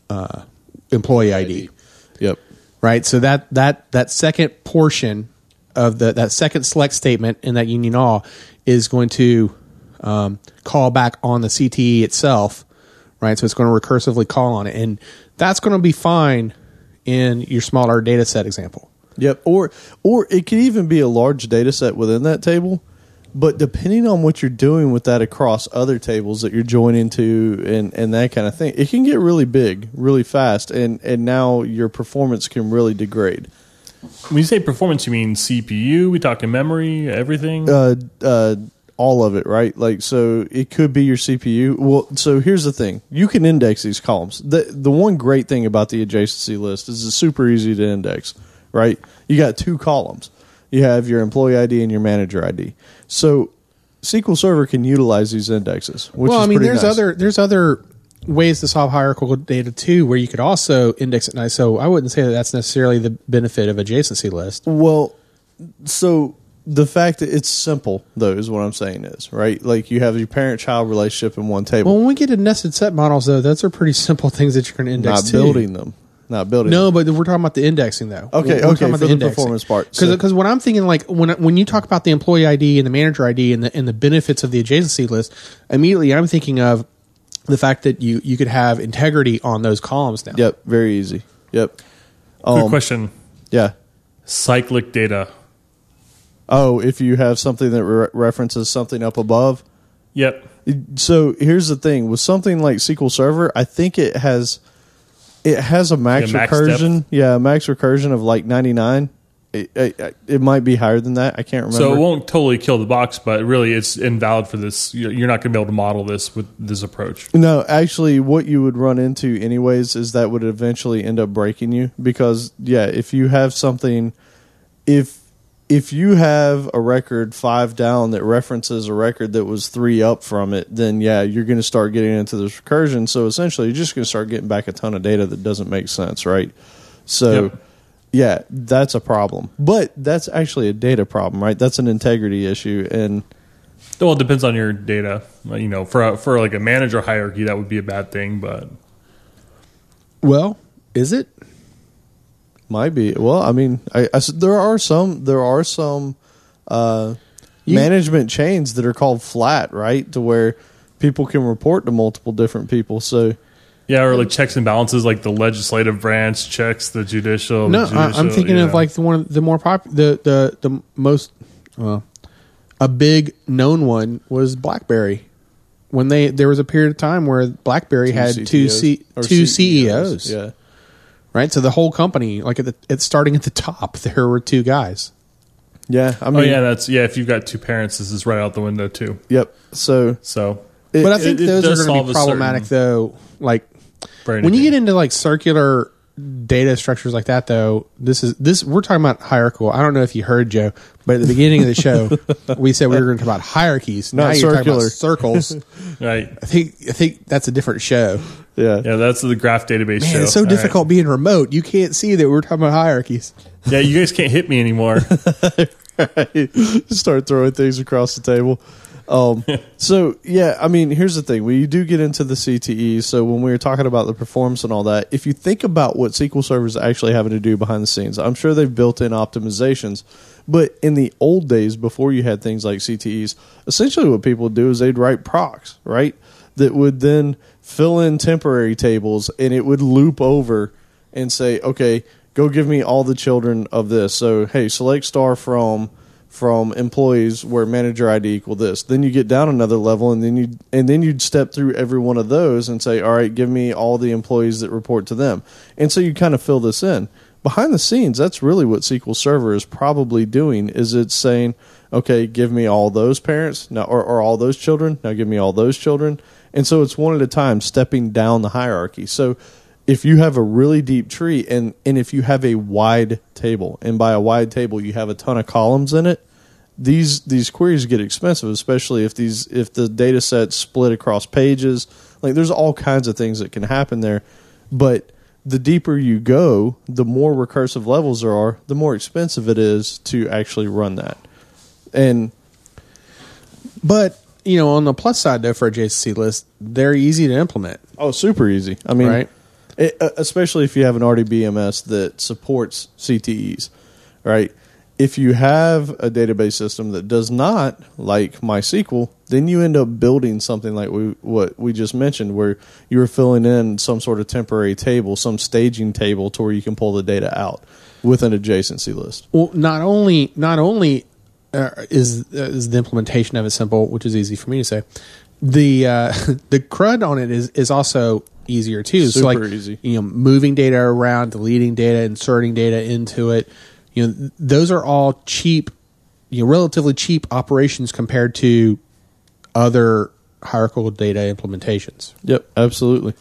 uh, employee ID. Yep. Right. So that that that second portion of the that second select statement in that union all is going to um, call back on the CTE itself. Right. So it's going to recursively call on it, and that's going to be fine in your smaller data set example. Yep. Or or it could even be a large data set within that table. But depending on what you're doing with that across other tables that you're joining to and, and that kind of thing, it can get really big, really fast, and, and now your performance can really degrade. When you say performance, you mean CPU? We talking memory, everything? Uh, uh, all of it, right? Like, so it could be your CPU. Well, so here's the thing: you can index these columns. the The one great thing about the adjacency list is it's super easy to index, right? You got two columns. You have your employee ID and your manager ID. So SQL Server can utilize these indexes. Which well, I mean, there's nice. other there's other ways to solve hierarchical data too, where you could also index it nice. So I wouldn't say that that's necessarily the benefit of adjacency list. Well, so the fact that it's simple though is what I'm saying is right. Like you have your parent child relationship in one table. Well, when we get to nested set models, though, those are pretty simple things that you're going to index. not too. building them. Not building. No, but we're talking about the indexing though. Okay, We're okay, about for the performance part. So- Because what I'm thinking, like when when you talk about the employee ID and the manager ID and the and the benefits of the adjacency list, immediately I'm thinking of the fact that you you could have integrity on those columns now. Yep, very easy. Yep. Quick Um, question. Yeah. Cyclic data. Oh, if you have something that re- references something up above. Yep. So here's the thing with something like SQL Server, I think it has it has a max recursion. depth. Yeah, a max recursion of like 99. It, it, it might be higher than that. I can't remember. So it won't totally kill the box, but really it's invalid for this. You're you're not going to be able to model this with this approach. No, actually, what you would run into, anyways, is that would eventually end up breaking you because, yeah, if you have something, if if you have a record five down that references a record that was three up from it, then yeah, you're going to start getting into this recursion. So essentially, you're just going to start getting back a ton of data that doesn't make sense, right? So. Yep. Yeah, that's a problem. But that's actually a data problem, right? That's an integrity issue and Well, it depends on your data. You know, for a, for like a manager hierarchy, that would be a bad thing. But Well, is it? Might be. Well, I mean, I, I s- there are some there are some uh, You- management chains that are called flat, right? To where people can report to multiple different people. So yeah, or like checks and balances, like the legislative branch checks the judicial. No, the I, I'm judicial, thinking of like the one the more pop the the the most well, a big known one was BlackBerry. When they there was a period of time where BlackBerry had two C, or two CEOs, Yeah. Right? So the whole company, like at the it's starting at the top, there were two guys. Yeah. I Oh mean, yeah, that's yeah. If you've got two parents, this is right out the window too. yep. So So, It- But I think it those does are going to be problematic, though. Like brain when you get into like circular data structures like that, though, this is this we're talking about hierarchical. I don't know if you heard Joe, but at the beginning of the show, we said we were going to talk about hierarchies. Not now you're talking circular. about circles. right, I think I think that's a different show. yeah. yeah, that's the graph database Man, show. it's so All right. difficult being remote. You can't see that we're talking about hierarchies. Yeah, you guys can't hit me anymore. start throwing things across the table. Um, so yeah, I mean, here's the thing: we do get into the CTE. So when we were talking about the performance and all that, if you think about what SQL Server is actually having to do behind the scenes, I'm sure they've built in optimizations. But in the old days, before you had things like CTEs, essentially what people would do is they'd write procs, right? That would then fill in temporary tables, and it would loop over and say, okay, go give me all the children of this. So hey, select star from from employees where manager ID equal this. Then you get down another level, and then you and then you'd step through every one of those and say, all right, give me all the employees that report to them. And so you kind of fill this in. behind the scenes, that's really what SQL Server is probably doing. Is it's saying, okay, give me all those parents now, or, or all those children. Now give me all those children, and so it's one at a time, stepping down the hierarchy. So if you have a really deep tree, and and if you have a wide table, and by a wide table you have a ton of columns in it, these these queries get expensive, especially if these if the data set's split across pages. Like there's all kinds of things that can happen there, but the deeper you go, the more recursive levels there are, the more expensive it is to actually run that. And But you know, on the plus side though, for adjacency list, they're easy to implement. oh, super easy. I mean, Right. It, uh, especially if you have an RDBMS that supports CTEs, right? If you have a database system that does not, like MySQL, then you end up building something like we, what we just mentioned, where you're filling in some sort of temporary table, some staging table, to where you can pull the data out with an adjacency list. Well, not only not only uh, is uh, is the implementation of it simple, which is easy for me to say, the uh, the CRUD on it is is also easier too. so like easy. you know, moving data around, deleting data, inserting data into it. You know, th- those are all cheap, you know, relatively cheap operations compared to other hierarchical data implementations. Yep, absolutely.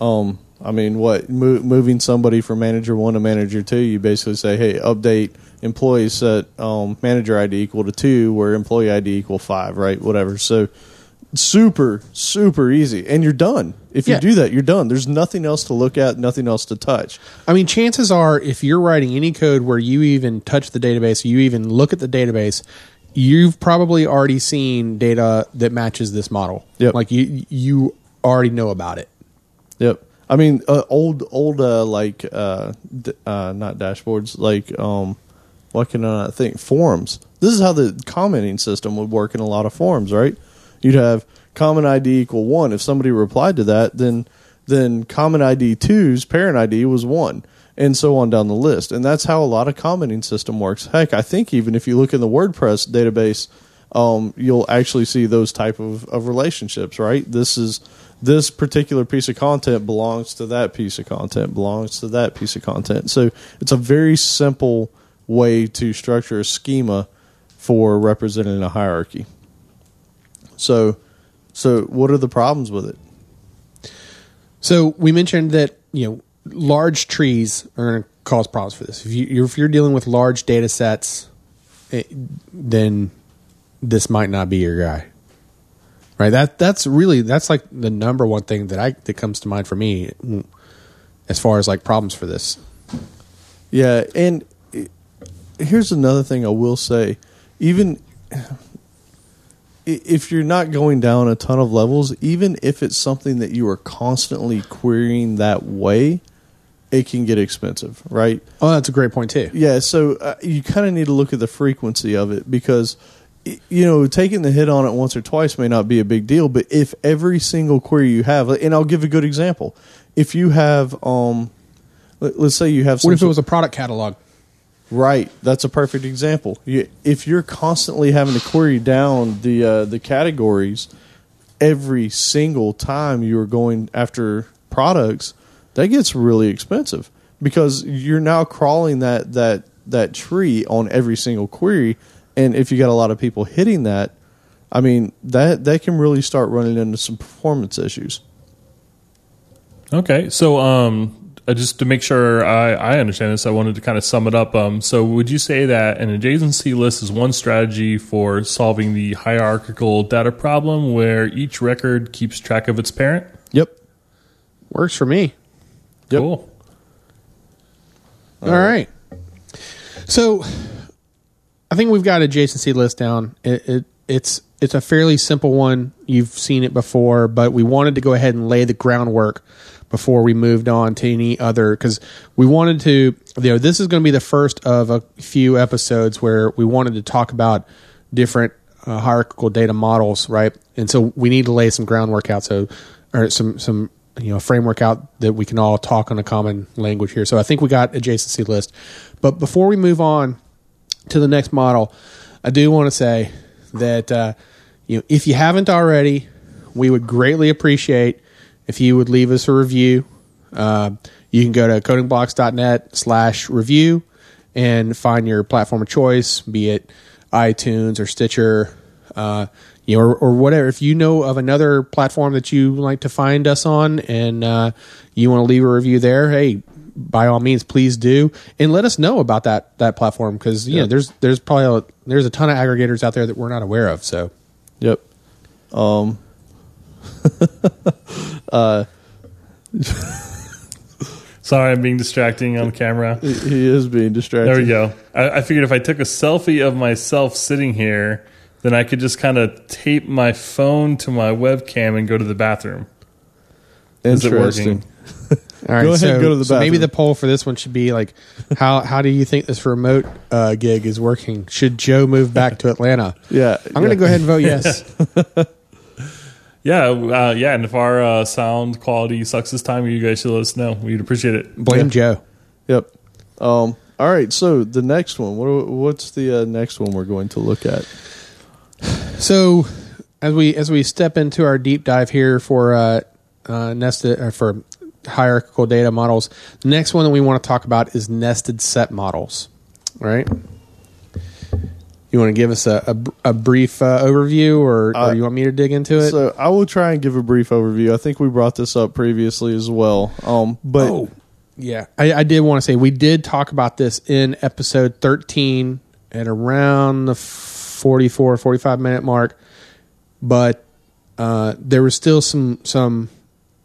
Um, I mean, what mo- moving somebody from manager one to manager two? You basically say, "Hey, update employee set um, manager ID equal to two, where employee ID equal five, right? Whatever." So super, super easy, and you're done. If you Yeah. do that, you're done. There's nothing else to look at, nothing else to touch. I mean, chances are, if you're writing any code where you even touch the database, you even look at the database, you've probably already seen data that matches this model. Yep. Like you, you already know about it. Yep. I mean, uh, old, old, uh, like, uh, d- uh, not dashboards, like, um, what can I not think? Forums. This is how the commenting system would work in a lot of forums, right? You'd have common ID equal one. If somebody replied to that, then, then common ID two's parent ID was one, and so on down the list. And that's how a lot of commenting system works. Heck, I think even if you look in the WordPress database, um, you'll actually see those type of, of relationships, right? This is this particular piece of content belongs to that piece of content, belongs to that piece of content. So it's a very simple way to structure a schema for representing a hierarchy. So, so what are the problems with it? So we mentioned that you know large trees are going to cause problems for this. If you you're, if you're dealing with large data sets, it, then this might not be your guy. Right. That that's really that's like the number one thing that I that comes to mind for me, as far as like problems for this. Yeah, and eh, here's another thing I will say: even if you're not going down a ton of levels, even if it's something that you are constantly querying that way, it can get expensive, right? Oh, that's a great point too. Yeah, so uh, you kind of need to look at the frequency of it because you know taking the hit on it once or twice may not be a big deal, but if every single query you have, and I'll give a good example, if you have um, let, us say you have some What if it was a product catalog? Right, that's a perfect example. You, if you're constantly having to query down the uh, the categories every single time you're going after products, that gets really expensive because you're now crawling that that that tree on every single query, and if you got a lot of people hitting that, I mean that that can really start running into some performance issues. Okay, so um, uh, just to make sure I, I understand this, I wanted to kind of sum it up. Um, so, would you say that an adjacency list is one strategy for solving the hierarchical data problem, where each record keeps track of its parent? Yep. Works for me. Yep. Cool. All right. So I think we've got adjacency list down. It, it, it's it's a fairly simple one. You've seen it before, but we wanted to go ahead and lay the groundwork before we moved on to any other because we wanted to. You know, this is going to be the first of a few episodes where we wanted to talk about different uh, hierarchical data models, right? And so we need to lay some groundwork out, so or some some you know framework out that we can all talk on a common language here. So I think we got adjacency list, but before we move on to the next model, I do want to say that uh, you know if you haven't already, we would greatly appreciate if you would leave us a review. Uh, you can go to codingblocks.net slash review and find your platform of choice, be it iTunes or Stitcher, uh, you know, or, or whatever. If you know of another platform that you like to find us on and uh, you want to leave a review there, hey, by all means, please do, and let us know about that that platform because you know there's there's probably a, there's a ton of aggregators out there that we're not aware of. So Yep. Um. Sorry, I'm being distracting on camera. He is being distracted. There we go. I, I figured if I took a selfie of myself sitting here, then I could just kind of tape my phone to my webcam and go to the bathroom. Is it Interesting. working? all right, Go ahead so, and go to the so maybe the poll for this one should be like, how how do you think this remote uh, gig is working? Should Joe move back to Atlanta? Yeah. I'm going to go ahead and vote yes. Yeah, uh, yeah. And if our uh, sound quality sucks this time, you guys should let us know. We'd appreciate it. Blame Joe. Yep. Um. All right. So the next one. What? What's the uh, next one we're going to look at? So as we as we step into our deep dive here for uh, uh, nested or for hierarchical data models, the next one that we want to talk about is nested set models. Right? You want to give us a, a, a brief uh, overview, or, Uh, or you want me to dig into it? So I will try and give a brief overview. I think we brought this up previously as well. Um. But Oh, yeah. I, I did want to say we did talk about this in episode 13 at around the 44, 45 minute mark, but uh, there was still some some.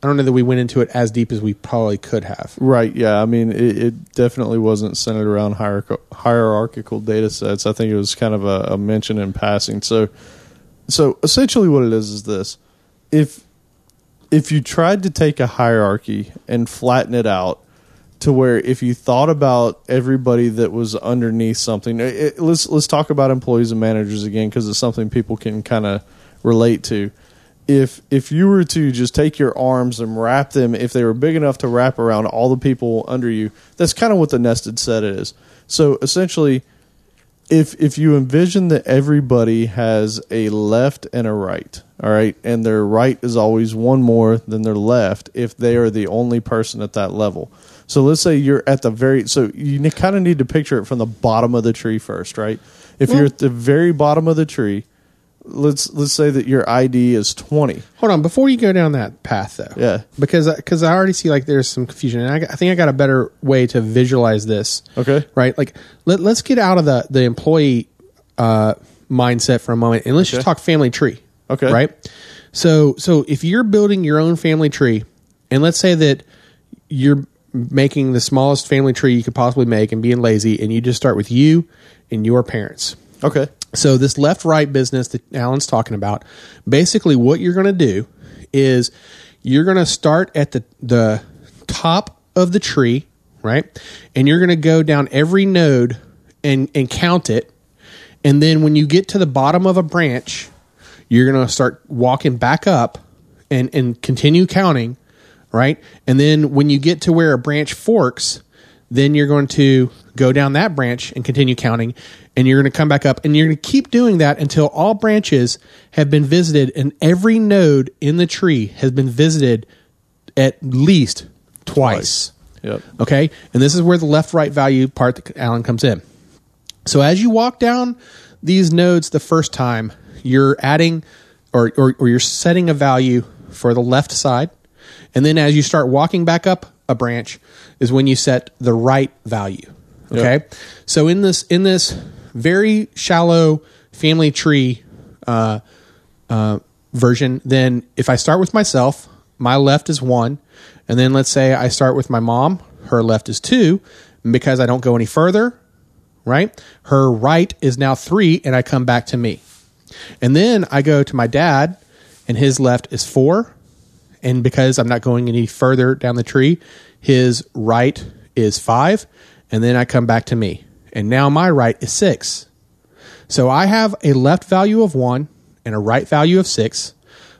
I don't know that we went into it as deep as we probably could have. Right. Yeah. I mean, it, it definitely wasn't centered around hierarchical, data sets. I think it was kind of a, a mention in passing. So, so essentially, what it is is this: if if you tried to take a hierarchy and flatten it out to where if you thought about everybody that was underneath something, it- let's let's talk about employees and managers again because it's something people can kind of relate to if if you were to just take your arms and wrap them if they were big enough to wrap around all the people under you that's kind of what the nested set is. So essentially if if you envision that everybody has a left and a right all right and their right is always one more than their left if they are the only person at that level. So let's say you're at the very so you kind of need to picture it from the bottom of the tree first right? If you're at the very bottom of the tree let's let's say that your id is 20 Hold on, before you go down that path, though. Yeah. Because because I already see like there's some confusion, and I, I think I got a better way to visualize this. Okay. Right. Like let let's get out of the the employee uh, mindset for a moment, and let's Okay. just talk family tree. Okay. Right. So so if you're building your own family tree, and let's say that you're making the smallest family tree you could possibly make, and being lazy, and you just start with you and your parents. okay So this left right business that Alan's talking about, basically what you're going to do is you're going to start at the the top of the tree, right? And you're going to go down every node and and count it. And then when you get to the bottom of a branch, you're going to start walking back up and and continue counting, right? And then when you get to where a branch forks, then you're going to go down that branch and continue counting and you're going to come back up and you're going to keep doing that until all branches have been visited and every node in the tree has been visited at least twice. yep Okay? And this is where the left right value part that Alan comes in. So as you walk down these nodes the first time, you're adding or, or, or you're setting a value for the left side. And then as you start walking back up a branch is when you set the right value. Okay? So in this in this very shallow family tree uh, uh, version, then if I start with myself, my left is one, and then let's say I start with my mom, her left is two, and because I don't go any further, right? Her right is now three, and I come back to me, and then I go to my dad, and his left is four, and because I'm not going any further down the tree, his right is five, and then I come back to me, and now my right is six. So I have a left value of one and a right value of six.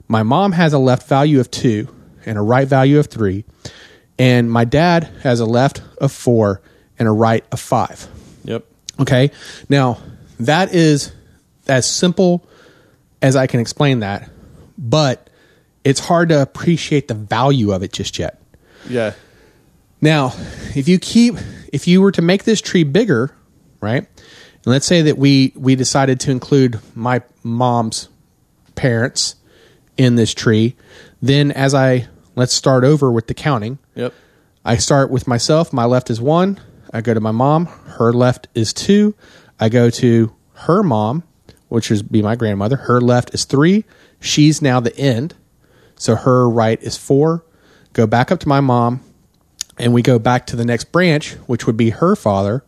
My mom has a left value of two and a right value of three. And my dad has a left of four and a right of five. yep Okay. Now, that is as simple as I can explain that, but it's hard to appreciate the value of it just yet. yeah Now, if you keep, if you were to make this tree bigger, right? And let's say that we we decided to include my mom's parents in this tree, then as I let's start over with the counting. Yep. I start with myself. My left is one. I go to my mom. Her left is two. I go to her mom, which is be my grandmother. Her left is three. She's now the end. So her right is four. Go back up to my mom, and we go back to the next branch, which would be her father.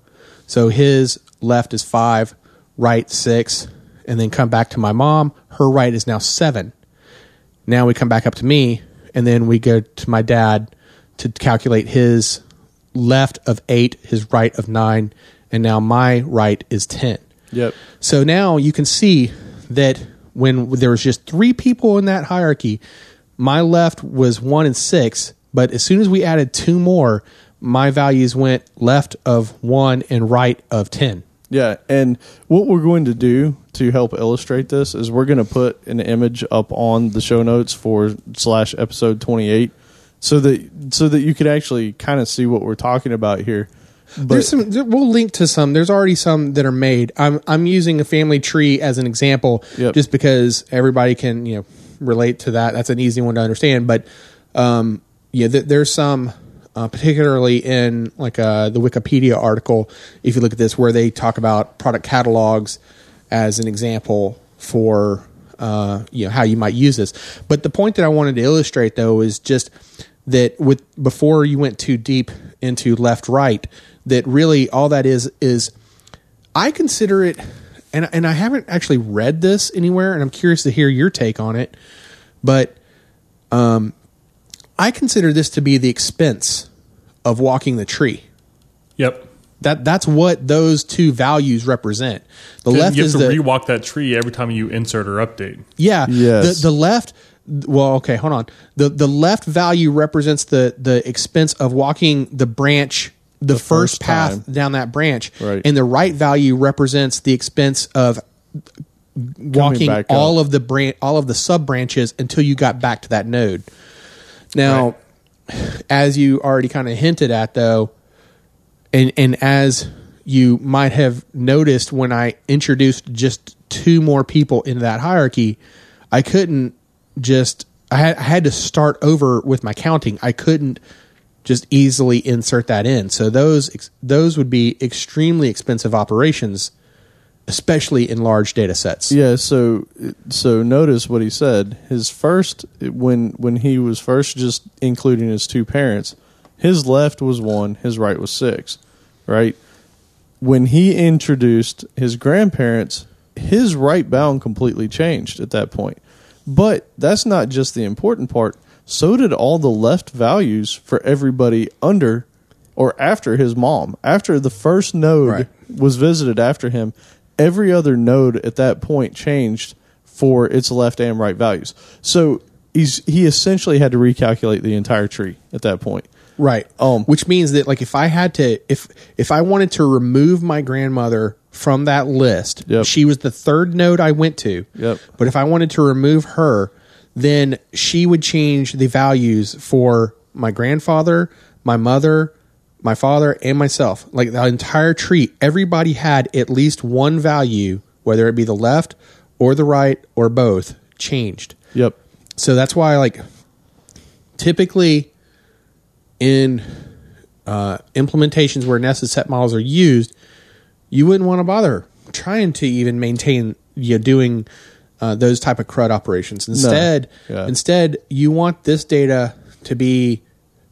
So his left is five, right six, and then come back to my mom. Her right is now seven. Now we come back up to me, and then we go to my dad to calculate his left of eight, his right of nine, and now my right is 10. Yep. So now you can see that when there was just three people in that hierarchy, my left was one and six, but as soon as we added two more, my values went left of one and right of 10. Yeah, and what we're going to do to help illustrate this is we're going to put an image up on the show notes for slash episode twenty eight, so that so that you could actually kind of see what we're talking about here. But There's some. We'll link to some. There's already some that are made. I'm I'm using a family tree as an example, Yep. just because everybody can you know relate to that. That's an easy one to understand. But um, yeah, th- there's some, uh, particularly in like uh, the Wikipedia article. If you look at this, where they talk about product catalogs as an example for uh, you know how you might use this. But the point that I wanted to illustrate though is just that with before you went too deep into left right, that really all that is is I consider it, and and I haven't actually read this anywhere, and I'm curious to hear your take on it. But um, I consider this to be the expense of walking the tree. Yep. That that's what those two values represent. The You left have is to the rewalk that tree every time you insert or update. yeah. Yes. The the left. Well, okay, hold on. the The left value represents the the expense of walking the branch, the, first, first path time. down that branch, Right. and the right value represents the expense of walking all up. of the branch, all of the sub branches until you got back to that node. Now, as you already kind of hinted at, though, and and as you might have noticed when I introduced just two more people into that hierarchy, I couldn't just I had I had to start over with my counting. I couldn't just easily insert that in. So those ex- those would be extremely expensive operations, especially in large data sets. Yeah, so so notice what he said. His first when when he was first just including his two parents, his left was 1, his right was 6, right? When he introduced his grandparents, his right bound completely changed at that point. But that's not just the important part. So did all the left values for everybody under or after his mom. After the first node Right. was visited after him, every other node at that point changed for its left and right values. So he's he essentially had to recalculate the entire tree at that point. Right. Um, which means that like if I had to if if I wanted to remove my grandmother from that list, Yep. she was the third node I went to. Yep. But if I wanted to remove her, then she would change the values for my grandfather, my mother, my father, and myself. Like the entire tree, everybody had at least one value, whether it be the left or the right or both, changed. Yep. So that's why, like, typically in uh, implementations where nested set models are used, you wouldn't want to bother trying to even maintain you know, doing uh, those type of CRUD operations. Instead, Yeah. instead you want this data to be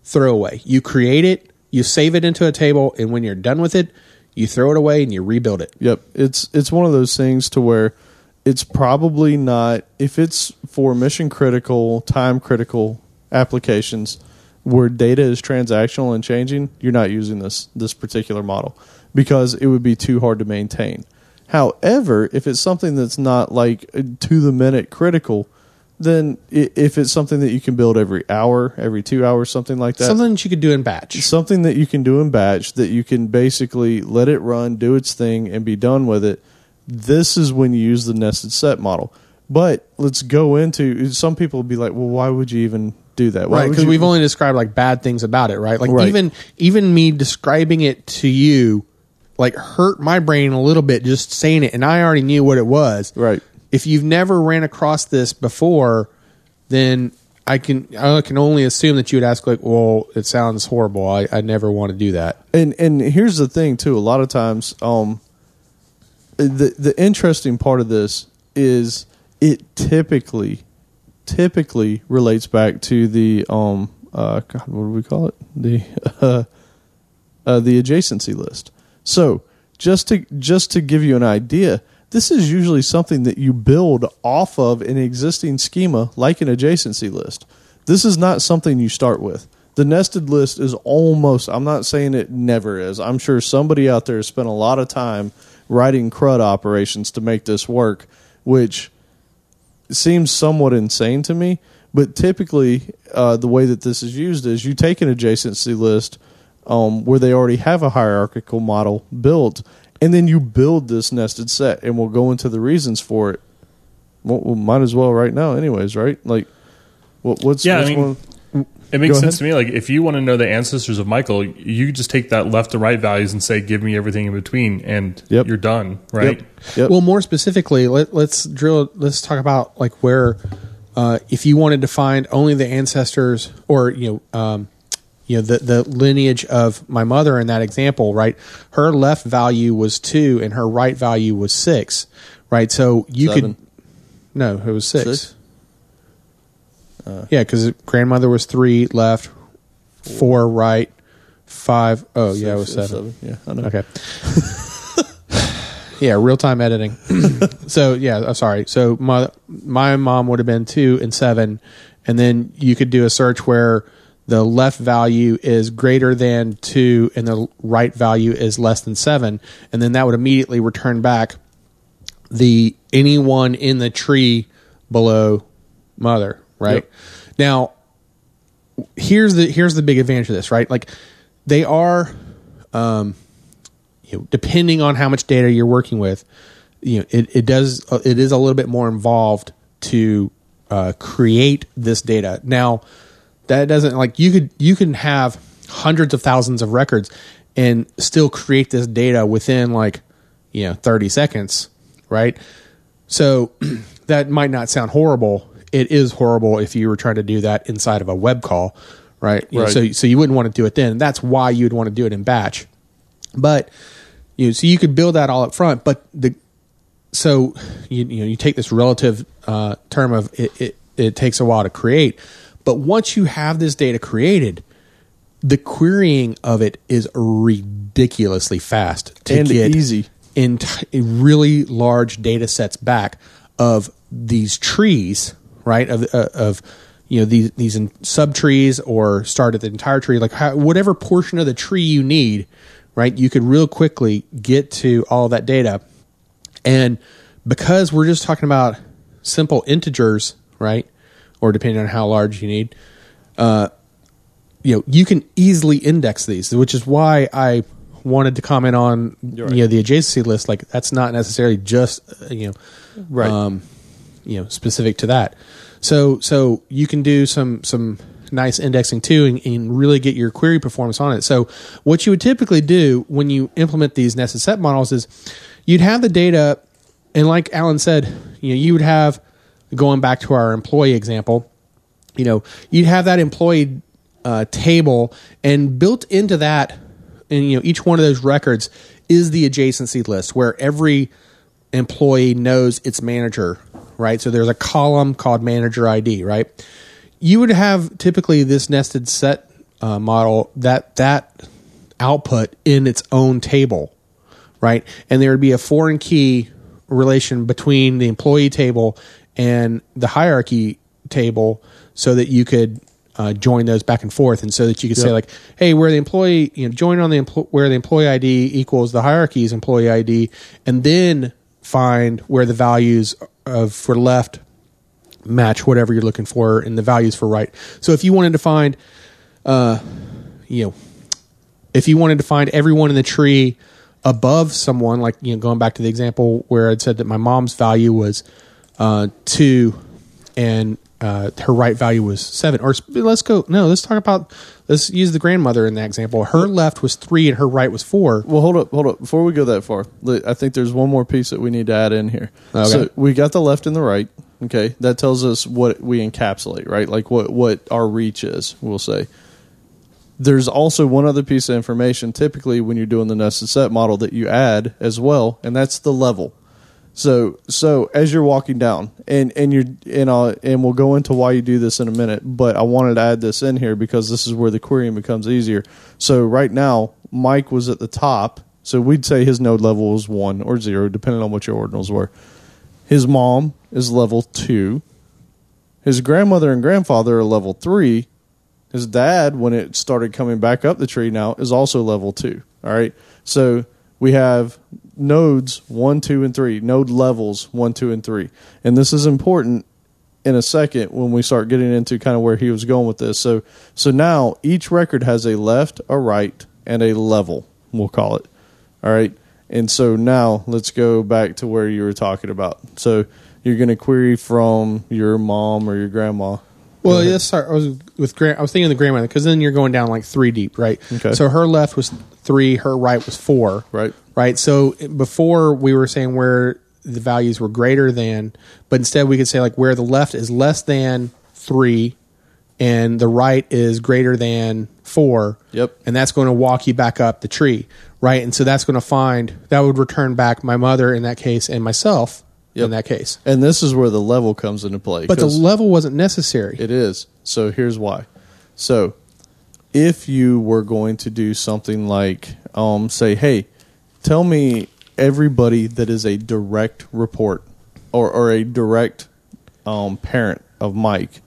throwaway. You create it, you save it into a table, and when you're done with it, you throw it away and you rebuild it. Yep. It's it's one of those things to where it's probably not if it's for mission critical, time critical applications where data is transactional and changing, you're not using this this particular model because it would be too hard to maintain. However, if it's something that's not like to the minute critical, then if it's something that you can build every hour, every 2 hours, something like that. Something that you could do in batch. something that you can do in batch that you can basically let it run, do its thing, and be done with it. This is when you use the nested set model. But let's go into some people will be like, well, why would you even do that? Why right because we've only described like bad things about it right like Right. even even me describing it to you like hurt my brain a little bit just saying it and i already knew what it was Right. If you've never ran across this before then i can i can only assume that you would ask like well it sounds horrible i, I never want to do that and and here's the thing too. A lot of times, um, the the interesting part of this is it typically typically relates back to the um uh God, what do we call it the uh, uh the adjacency list. So just to just to give you an idea, this is usually something that you build off of an existing schema like an adjacency list. This is not something you start with. The nested list is almost, I'm not saying it never is. I'm sure somebody out there has spent a lot of time writing CRUD operations to make this work, which seems somewhat insane to me. But typically, uh, the way that this is used is you take an adjacency list um, where they already have a hierarchical model built, and then you build this nested set, and we'll go into the reasons for it. Well, we might as well right now, anyways, right? Like, what, what's Yeah, I mean, one- It makes Go sense to me. Like if you want to know the ancestors of Michael, you just take that left to right values and say, "Give me everything in between," and Yep. you're done, right? Yep. Yep. Well, more specifically, let, let's drill. Let's talk about like where, uh, if you wanted to find only the ancestors, or you know, um, you know, the the lineage of my mother in that example, right? Her left value was two, and her right value was six, right? So you Seven. could, no, it was six. Six? Uh. yeah, because grandmother was three left, four right, five. Oh yeah, it was Six, seven. Yeah, I know. Okay. yeah, real time editing. so yeah, I'm sorry. So my my mom would have been two and seven, and then you could do a search where the left value is greater than two and the right value is less than seven, and then that would immediately return back the anyone in the tree below mother. Right Yep. now, here's the here's the big advantage of this. Right, like they are um you know, depending on how much data you're working with, you know, it, it does it is a little bit more involved to uh, create this data. Now, that doesn't like you could you can have hundreds of thousands of records and still create this data within like you know 30 seconds, right? So that might not sound horrible. It is horrible if you were trying to do that inside of a web call, right? You know, Right. so so you wouldn't want to do it then. That's why you'd want to do it in batch. But you know, so you could build that all up front, but the so you you know you take this relative uh, term of it, it it takes a while to create, but once you have this data created, the querying of it is ridiculously fast to And get easy. in t- really large data sets back of these trees, right? Of uh, of you know these these in subtrees or start at the entire tree, like how, whatever portion of the tree you need, right? You could real quickly get to all that data, and because we're just talking about simple integers, right? Or depending on how large you need, you know you can easily index these which is why i wanted to comment on right. you know the adjacency list like that's not necessarily just uh, you know Right. um, you know specific to that so so you can do some some nice indexing too and, and really get your query performance on it so what you would typically do when you implement these nested set models is you'd have the data and like alan said you know you would have going back to our employee example you know, you'd have that employee uh, table, and built into that, and you know, each one of those records is the adjacency list where every employee knows its manager, right? So there's a column called manager ID, right? You would have typically this nested set uh, model that that output in its own table, right? And there would be a foreign key relation between the employee table and the hierarchy table so that you could uh, join those back and forth and so that you could say like hey where the employee you know join on the empl- where the employee id equals the hierarchy's employee id and then find where the values of for left match whatever you're looking for and the values for right. So if you wanted to find uh you know if you wanted to find everyone in the tree above someone, like you know, going back to the example where I'd said that my mom's value was uh, two, and uh, her right value was seven. Or let's go. No, let's talk about. Let's use the grandmother in that example. Her left was three and her right was four. Well, hold up, hold up. Before we go that far, I think there's one more piece that we need to add in here. Okay. So we got the left and the right. Okay, that tells us what we encapsulate, right? Like what what our reach is. We'll say. There's also one other piece of information. Typically, when you're doing the nested set model, that you add as well, and that's the level. So so as you're walking down, and and you're and uh, and we'll go into why you do this in a minute, but I wanted to add this in here because this is where the querying becomes easier. So right now, Mike was at the top, so we'd say his node level was one or zero, depending on what your ordinals were. His mom is level two. His grandmother and grandfather are level three. His dad, when it started coming back up the tree now, is also level two. All right. So we have nodes one, two, and three, node levels one, two, and three. And this is important in a second when we start getting into kind of where he was going with this. So so now each record has a left, a right, and a level, we'll call it. All right. And so now let's go back to where you were talking about. So you're going to query from your mom or your grandma. Well, let's start. I was with grand. I was thinking of the grandmother because then you're going down like three deep, right? Okay. So her left was three, her right was four, Right. Right. So before we were saying where the values were greater than, but instead we could say like where the left is less than three, and the right is greater than four. Yep. And that's going to walk you back up the tree, right? And so that's going to find that would return back my mother in that case and myself Yep. in that case. And this is where the level comes into play. But the 'cause- level wasn't necessary. It is. So here's why. So if you were going to do something like um, say, hey, tell me everybody that is a direct report or, or a direct um, parent of Mike,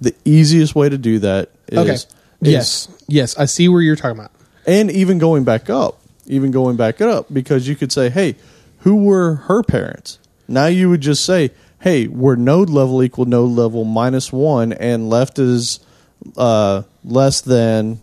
the easiest way to do that is, okay. is- yes. Yes. I see where you're talking about. and even going back up, even going back up, because you could say, hey, who were her parents? Now you would just say, hey, we're node level equal node level minus one, and left is uh, less than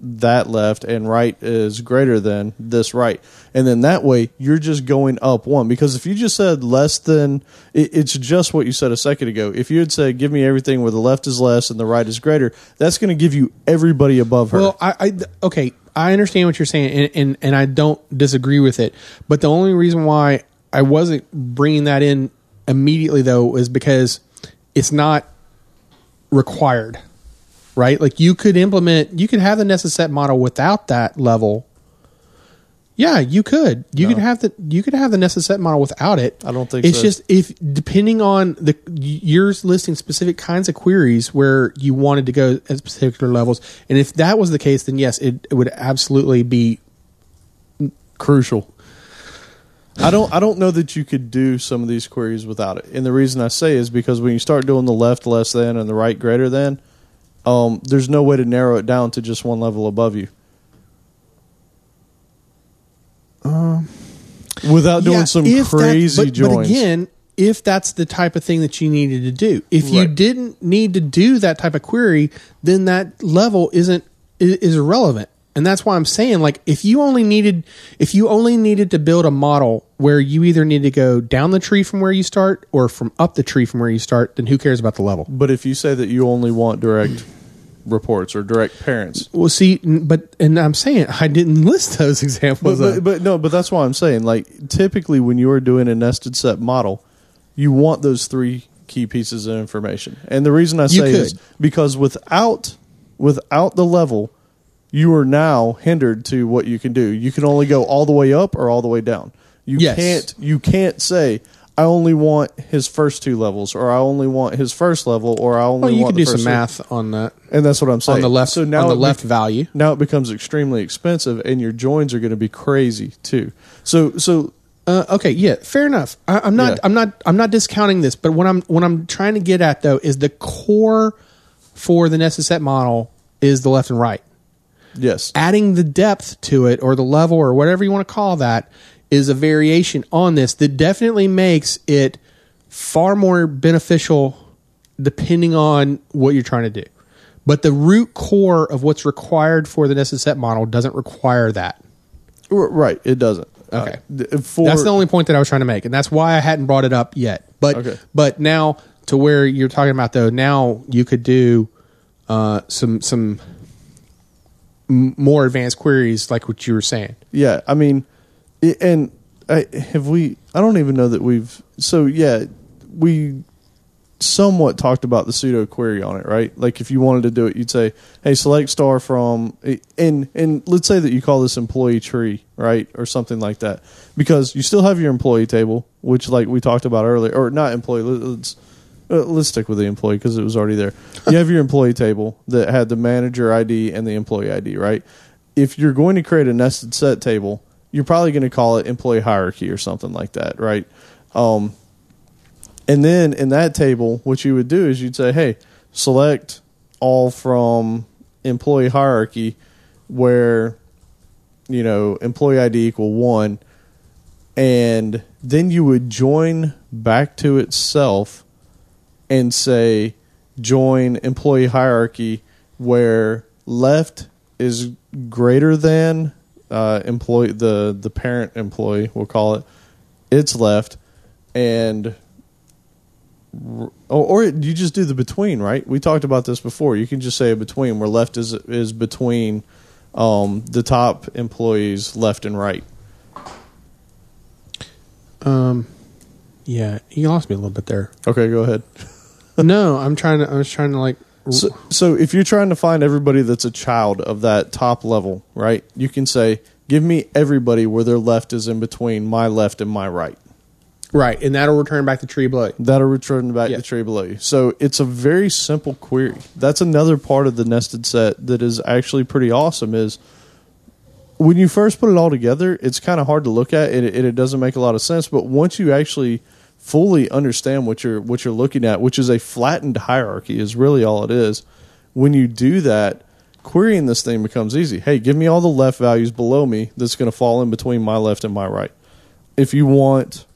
that left, and right is greater than this right. And then that way, you're just going up one. Because if you just said less than, it, it's just what you said a second ago. If you had said, give me everything where the left is less and the right is greater, that's going to give you everybody above her. Well, I, I okay, I understand what you're saying, and, and and I don't disagree with it. But the only reason why I wasn't bringing that in immediately though is because it's not required, right? Like you could implement, you could have the nested set model without that level. Yeah, you could. You No. could have the you could have the nested set model without it. I don't think it's so. just if depending on the you're listing specific kinds of queries where you wanted to go at particular levels, and if that was the case, then yes, it, it would absolutely be crucial. I don't I don't know that you could do some of these queries without it. And the reason I say is because when you start doing the left less than and the right greater than, um, there's no way to narrow it down to just one level above you. Without doing Um, Yeah, some if that- crazy but, joins. But again, if that's the type of thing that you needed to do, if you didn't need to do that type of query, then that level isn't is, is irrelevant. And that's why I'm saying, like, if you only needed, if you only needed to build a model where you either need to go down the tree from where you start or from up the tree from where you start, then who cares about the level? but if you say that you only want direct reports or direct parents, Well, see, but and I'm saying I didn't list those examples. but, of- but no, but that's why I'm saying like typically when you are doing a nested set model, you want those three key pieces of information. And the reason I say is because without without the level, you are now hindered to what you can do. You can only go all the way up or all the way down. You Yes. can't you can't say I only want his first two levels, or I only want his first level, or I only well, you want the do some math on that and that's what I'm saying. on the left. so now on the left bec- value. now it becomes extremely expensive and your joins are going to be crazy too so so Uh, okay, yeah, fair enough. I, I'm not. Yeah. I'm not. I'm not discounting this, but what I'm what I'm trying to get at though is the core for the nested set model is the left and right. Yes Adding the depth to it, or the level, or whatever you want to call that, is a variation on this that definitely makes it far more beneficial, depending on what you're trying to do. But the root core of what's required for the nested set model doesn't require that. Right it doesn't Okay. Uh, for that's the only point that I was trying to make, and that's why I hadn't brought it up yet. But Okay. but now to where you're talking about though. Now you could do uh, some some more advanced queries, like what you were saying. Yeah, I mean, and I, have we? I don't even know that we've. So yeah, we somewhat talked about the pseudo query on it, right? Like if you wanted to do it, you'd say, "Hey, select star from," and and let's say that you call this employee tree, right, or something like that, because you still have your employee table, which like we talked about earlier, or not employee. Let's uh, let's stick with the employee because it was already there. You have your employee table that had the manager ID and the employee ID, right? If you're going to create a nested set table, you're probably going to call it employee hierarchy or something like that, right? Um, and then in that table, what you would do is you'd say, hey, select all from employee hierarchy where, you know, employee ID equal one. And then you would join back to itself and say join employee hierarchy where left is greater than uh, employee the the parent employee we'll call it it's left and or, or you just do the between right? We talked about this before. You can just say a between where left is is between um, the top employees left and right. Um, yeah, you lost me a little bit there. okay go ahead no, I'm trying to. I was trying to like. So, so if you're trying to find everybody that's a child of that top level, right? You can say, "Give me everybody where their left is in between my left and my right." Right, and that'll return back the tree below. That'll return back Yeah. the tree below you. So it's a very simple query. That's another part of the nested set that is actually pretty awesome. Is when you first put it all together, it's kind of hard to look at, and it, and it doesn't make a lot of sense. But once you actually fully understand what you're what you're looking at, which is a flattened hierarchy, is really all it is. When you do that, querying this thing becomes easy. Hey, give me all the left values below me that's going to fall in between my left and my right. If you want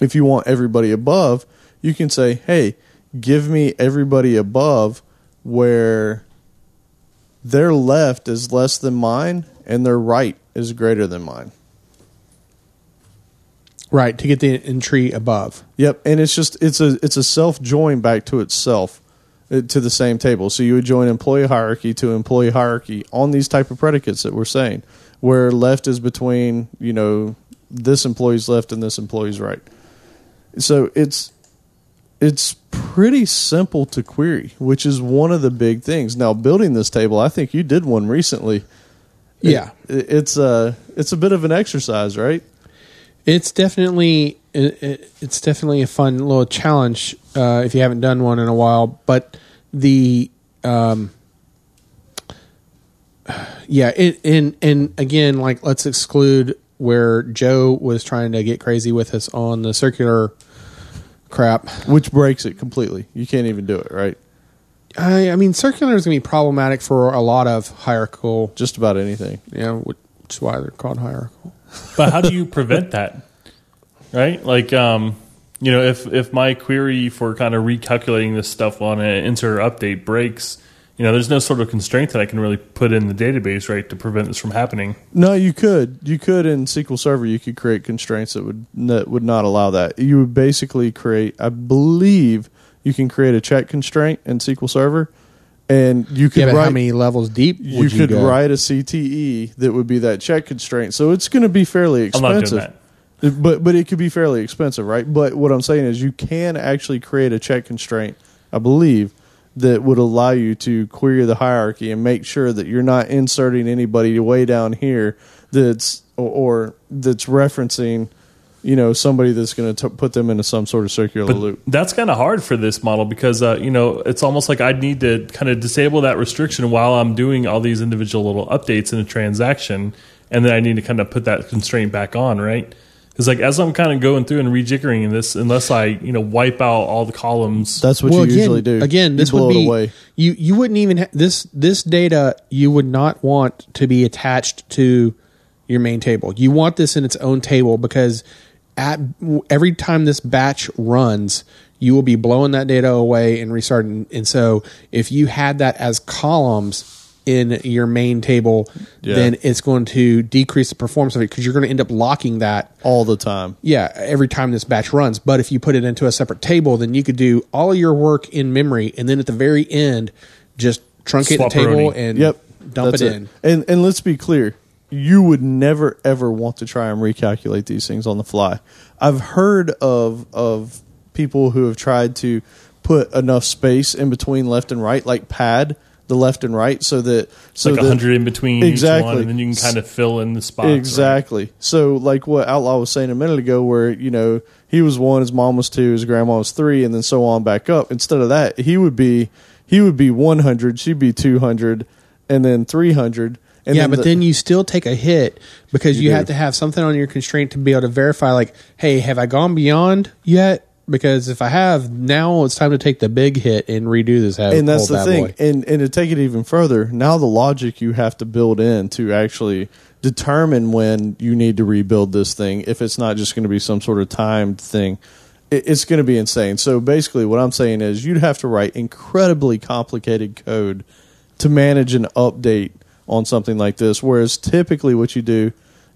if you want everybody above, you can say, "Hey, give me everybody above where their left is less than mine and their right is greater than mine." Right to get the entry above. Yep, and it's just it's a it's a self join back to itself uh, to the same table. So you would join employee hierarchy to employee hierarchy on these type of predicates that we're saying, where left is between you know this employee's left and this employee's right. So it's it's pretty simple to query, which is one of the big things. Now building this table, I think you did one recently. Yeah, It- it's a it's a bit of an exercise, right? It's definitely it, it- it's definitely a fun little challenge uh, if you haven't done one in a while. But the um, yeah, it and and again, like let's exclude where Joe was trying to get crazy with us on the circular crap. Which breaks it completely. You can't even do it, right? I, I mean, circular is going to be problematic for a lot of hierarchical, Just about anything. know, which is why they're called hierarchical. But how do you prevent that? Right? Like, um, you know, if if my query for kind of recalculating this stuff on an insert or update breaks, you know, there's no sort of constraint that I can really put in the database, right, to prevent this from happening. No, you could. You could in SQL Server. You could create constraints that would that would not allow that. You would basically create. I believe you can create a check constraint in SQL Server, and you could Yeah, write. how many levels deep you would you, could go? write a CTE that would be that check constraint. So it's going to be fairly I'm doing expensive. that. But but it could be fairly expensive, right? But what I'm saying is you can actually create a check constraint, I believe, that would allow you to query the hierarchy and make sure that you're not inserting anybody way down here that's or, or that's referencing, you know, somebody that's going to put them into some sort of circular But loop. that's kind of hard for this model because uh, you know it's almost like I'd need to kind of disable that restriction while I'm doing all these individual little updates in a transaction, and then I need to kind of put that constraint back on, right? Because like as I'm kind of going through and rejiggering in this, unless I you know wipe out all the columns, That's what well, you again, usually do. Again, You this blow would it be away. you. You wouldn't even ha- this this data. You would not want to be attached to your main table. You want this in its own table because at every time this batch runs, you will be blowing that data away and restarting. And so, if you had that as columns, in your main table, Yeah. then it's going to decrease the performance of it because you're going to end up locking that all the time. yeah, every time this batch runs. But if you put it into a separate table, then you could do all of your work in memory, and then at the very end, just truncate the table and Yep, dump that's it, in. And and let's be clear, you would never ever want to try and recalculate these things on the fly. I've heard of of people who have tried to put enough space in between left and right, like pad the left and right, so that so like hundred in between each Exactly. one, and then you can kind of fill in the spots. right? Exactly. So, like what Outlaw was saying a minute ago, where you know he was one, his mom was two, his grandma was three, and then so on back up. Instead of that, he would be he would be one hundred, she'd be two hundred, and then three hundred. And yeah, but the- then you still take a hit because You you, have to have something on your constraint to be able to verify, like, hey, have I gone beyond yet? Because if I have, now it's time to take the big hit and redo this. ha- and that's the thing. boy. And and to take it even further, now the logic you have to build in to actually determine when you need to rebuild this thing, if it's not just going to be some sort of timed thing, it, it's going to be insane. So basically, what I'm saying is you'd have to write incredibly complicated code to manage an update on something like this. Whereas typically, what you do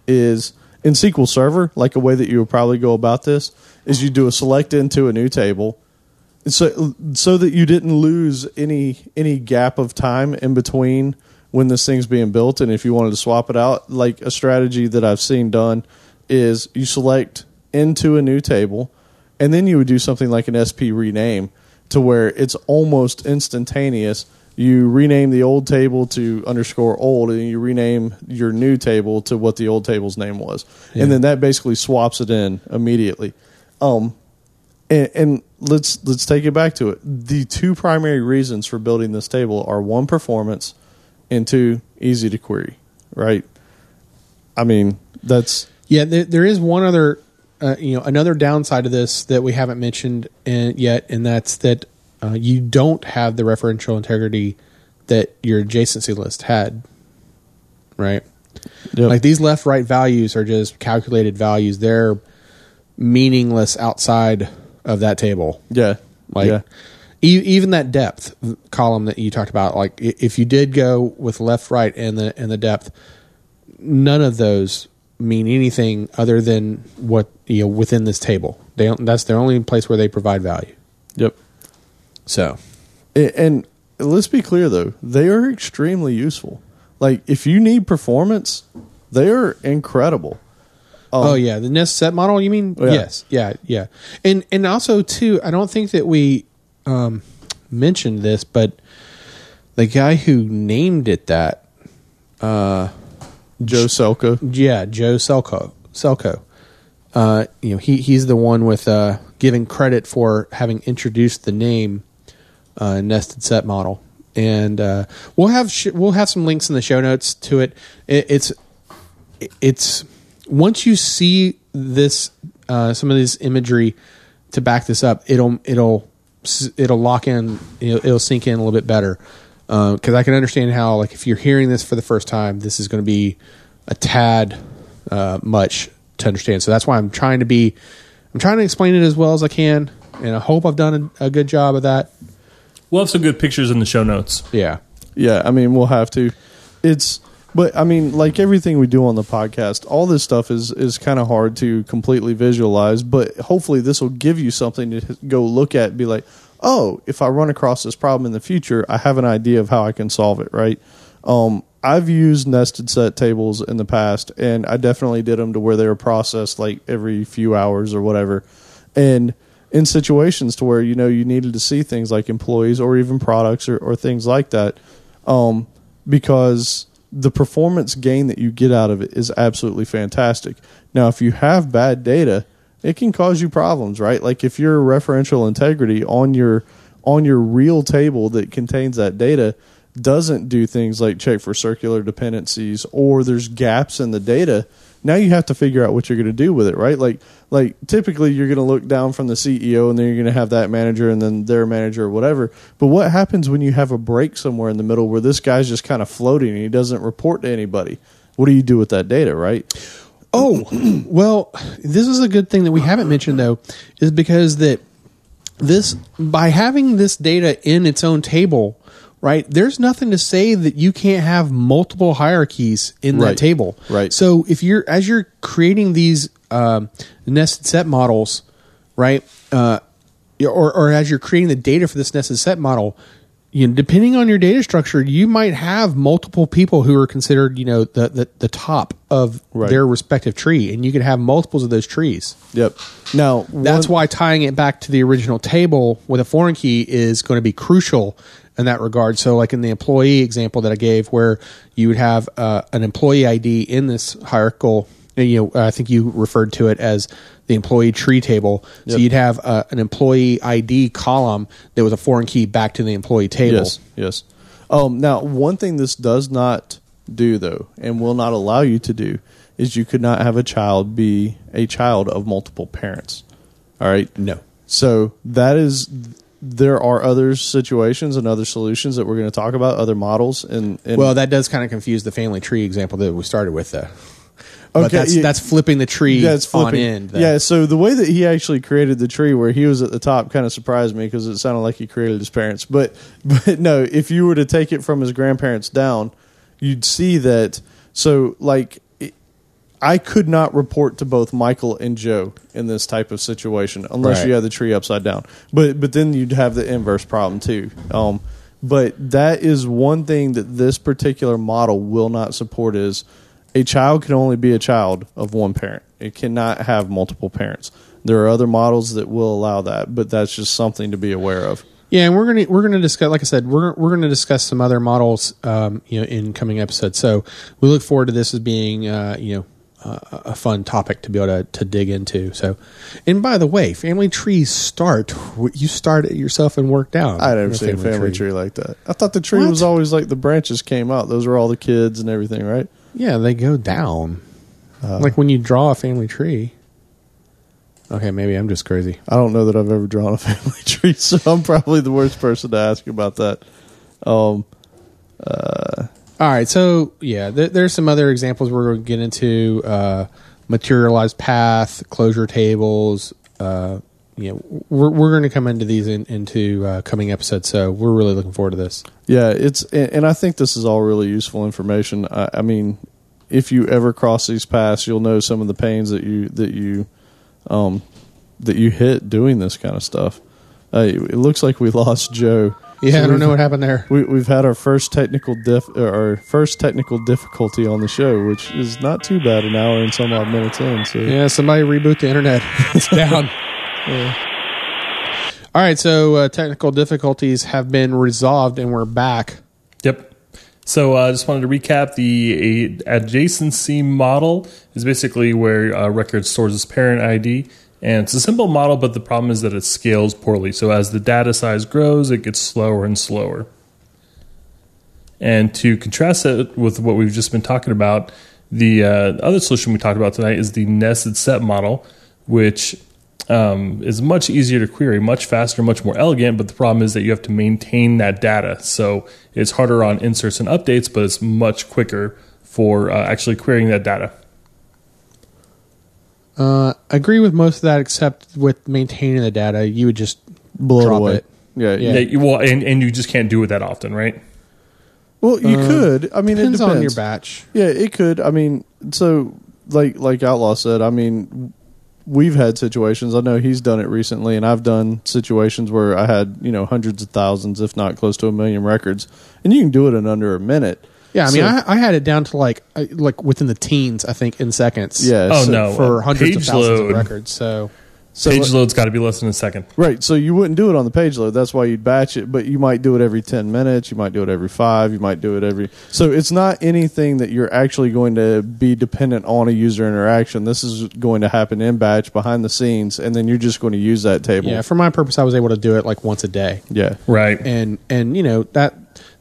is in SQL Server, like a way that you would probably go about this, is you do a select into a new table so so that you didn't lose any any gap of time in between when this thing's being built and if you wanted to swap it out like a strategy that I've seen done is you select into a new table and then you would do something like an SP rename to where it's almost instantaneous you rename the old table to underscore old and you rename your new table to what the old table's name was and then that basically swaps it in immediately um and, and let's let's take it back to it. The two primary reasons for building this table are one performance and two easy to query. Right? I mean that's Yeah, there, there is one other, uh, you know, another downside of this that we haven't mentioned in, yet, and that's that uh, you don't have the referential integrity that your adjacency list had. Right, Yep. like these left-right values are just calculated values; they're meaningless outside of that table. yeah Like yeah e- even that depth column that you talked about, like if you did go with left, right, and the and the depth, none of those mean anything other than what you know within this table. They don't, that's the only place where they provide value. yep. So And let's be clear though, they are extremely useful. Like if you need performance, they are incredible. Oh yeah, the Nest set model. You mean? Oh, yeah. Yes, yeah, yeah. And and also too, I don't think that we um, mentioned this, but the guy who named it that, Joe Celko. yeah, Joe Celko, Celko. Uh, you know, he he's the one with uh, giving credit for having introduced the name uh, nested set model, and uh, we'll have sh- we'll have some links in the show notes to it. it it's it's once you see this uh, some of this imagery to back this up, it'll it'll it'll lock in, it'll, it'll sink in a little bit better. Because I can understand how, like, if you're hearing this for the first time, this is going to be a tad uh, much to understand. So that's why I'm trying to be, I'm trying to explain it as well as I can, and I hope I've done a, a good job of that. We'll have some good pictures in the show notes. Yeah, Yeah, I mean, we'll have to. It's, but I mean, like everything we do on the podcast, all this stuff is is kind of hard to completely visualize. But hopefully, this will give you something to go look at and be like, oh, if I run across this problem in the future, I have an idea of how I can solve it. Right? Um, I've used nested set tables in the past, and I definitely did them to where they were processed like every few hours or whatever, and in situations to where you know you needed to see things like employees or even products or, or things like that um, because the performance gain that you get out of it is absolutely fantastic. Now, if you have bad data, it can cause you problems, right? Like if your referential integrity on your on your real table that contains that data doesn't do things like check for circular dependencies or there's gaps in the data, now you have to figure out what you're going to do with it, right? Like like typically you're going to look down from the CEO and then you're going to have that manager and then their manager or whatever. But what happens when you have a break somewhere in the middle where this guy's just kind of floating and he doesn't report to anybody? What do you do with that data, right? Oh, well, this is a good thing that we haven't mentioned though, is because that this by having this data in its own table, right? There's nothing to say that you can't have multiple hierarchies in Right. that table. Right. So if you're as you're creating these um, nested set models, right, uh, or or as you're creating the data for this nested set model, you know, depending on your data structure, you might have multiple people who are considered, you know, the the, the top of Right. their respective tree, and you could have multiples of those trees. Yep. Now That's one- why tying it back to the original table with a foreign key is going to be crucial in that regard. So, like in the employee example that I gave, where you would have uh, an employee ID in this hierarchical, you know, I think you referred to it as the employee tree table. So you'd have uh, an employee ID column that was a foreign key back to the employee table. Yes, yes. Um, now, one thing this does not do, though, and will not allow you to do, is you could not have a child be a child of multiple parents. All right? No. So that is, there are other situations and other solutions that we're going to talk about, other models. And, and Well, that does kind of confuse the family tree example that we started with, though. But Okay, that's, yeah. that's flipping the tree Yeah, it's on flipping. end. though. Yeah, so the way that he actually created the tree, where he was at the top, kind of surprised me because it sounded like he created his parents. But but no, if you were to take it from his grandparents down, you'd see that. So like, I could not report to both Michael and Joe in this type of situation unless Right. you had the tree upside down. But but then you'd have the inverse problem too. Um, but that is one thing that this particular model will not support is a child can only be a child of one parent. It cannot have multiple parents. There are other models that will allow that, but that's just something to be aware of. Yeah, and we're gonna we're gonna discuss. Like I said, we're we're gonna discuss some other models, um, you know, in coming episodes. So we look forward to this as being, uh, you know, uh, a fun topic to be able to, to dig into. So, and by the way, family trees start. You start it yourself and work down. I never seen a family tree. like that. I thought the tree What? was always like the branches came out. Those were all the kids and everything, right? Yeah, they go down. Uh, like when you draw a family tree. Okay, maybe I'm just crazy. I don't know that I've ever drawn a family tree, so I'm probably the worst person to ask about that. Um, All right, so yeah, there, there's some other examples we're going to get into: uh, materialized path, closure tables. Uh, know, we're we're going to come into these in, into uh, coming episodes, so we're really looking forward to this. Yeah, it's and and I think this is all really useful information. I, I mean, if you ever cross these paths, you'll know some of the pains that you that you um that you hit doing this kind of stuff. Uh, it looks like we lost Joe. Yeah, So I don't know what happened there. We, we've had our first technical diff, our first technical difficulty on the show, which is not too bad. An hour and some odd minutes in. So Yeah, somebody reboot the internet. it's down. All right, so uh, technical difficulties have been resolved, and we're back. Yep. So I uh, just wanted to recap the a- adjacency model is basically where a record stores its parent ID. And it's a simple model, but the problem is that it scales poorly. So as the data size grows, it gets slower and slower. And to contrast it with what we've just been talking about, the uh, other solution we talked about tonight is the nested set model, which um, is much easier to query, much faster, much more elegant. But the problem is that you have to maintain that data. So it's harder on inserts and updates, but it's much quicker for uh, actually querying that data. Uh, I agree with most of that, except with maintaining the data, you would just blow it drop away. it. Yeah, Yeah. Yeah, you, well, and, and you just can't do it that often, right? Well, you could. I mean, Depends it depends on your batch. Yeah, it could. I mean, so like like Outlaw said, I mean, we've had situations. I know he's done it recently, and I've done situations where I had you know hundreds of thousands, if not close to a million records, and you can do it in under a minute. Yeah, I mean, So- I, I had it down to like I- like within the teens, I think, in seconds. Yeah. Oh so- no, for uh, hundreds of page thousands load. of records. So So page load's got to be less than a second. right. So you wouldn't do it on the page load. That's why you'd batch it. But you might do it every ten minutes. You might do it every five. You might do it every. So it's not anything that you're actually going to be dependent on a user interaction. This is going to happen in batch behind the scenes, and then you're just going to use that table. yeah, for my purpose, I was able to do it like once a day, Yeah. Right. and and you know that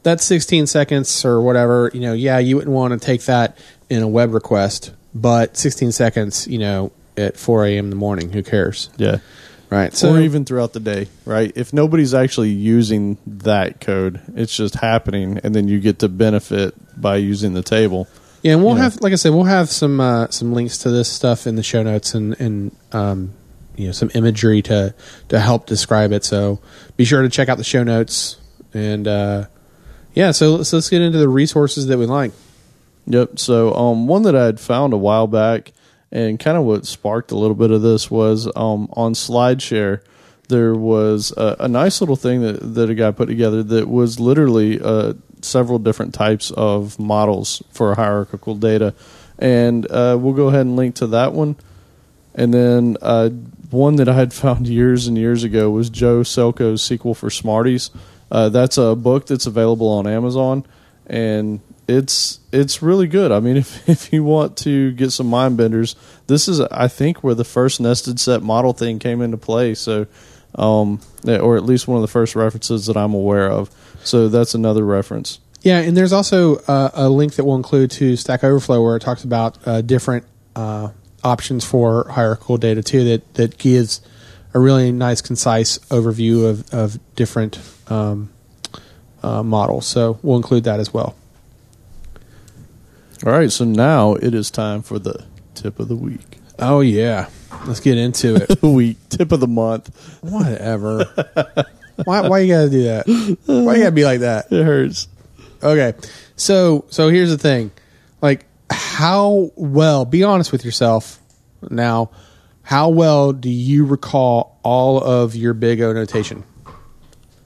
that 16 seconds or whatever, you know, yeah, you wouldn't want to take that in a web request, but 16 seconds, you know, at 4 a.m. in the morning, who cares, Yeah. right? So or even throughout the day, right? If nobody's actually using that code, it's just happening, and then you get to benefit by using the table. Yeah, and we'll you know. have, like I said, we'll have some uh, some links to this stuff in the show notes and and um, you know some imagery to to help describe it. So be sure to check out the show notes and uh, Yeah, so, so let's get into the resources that we like. Yep. So um, one that I had found a while back, and kind of what sparked a little bit of this was um, on SlideShare. There was a, a nice little thing that that a guy put together that was literally uh, several different types of models for hierarchical data, and uh, we'll go ahead and link to that one. And then uh, one that I had found years and years ago was Joe Celko's SQL for Smarties. Uh, that's a book that's available on Amazon, and it's it's really good. I mean, if if you want to get some mind benders, this is I think where the first nested set model thing came into play. So, um, or at least one of the first references that I'm aware of. So that's another reference. Yeah, and there's also uh, a link that we'll include to Stack Overflow where it talks about uh, different uh, options for hierarchical data too. That that gives a really nice, concise overview of of different um, uh, models. So we'll include that as well. All right, so now it is time for the tip of the week. Oh yeah, let's get into it. week tip of the month. Whatever. why why you gotta do that? Why you gotta be like that? It hurts. Okay. So so here's the thing. Like how well, be honest with yourself now, how well do you recall all of your big O notation?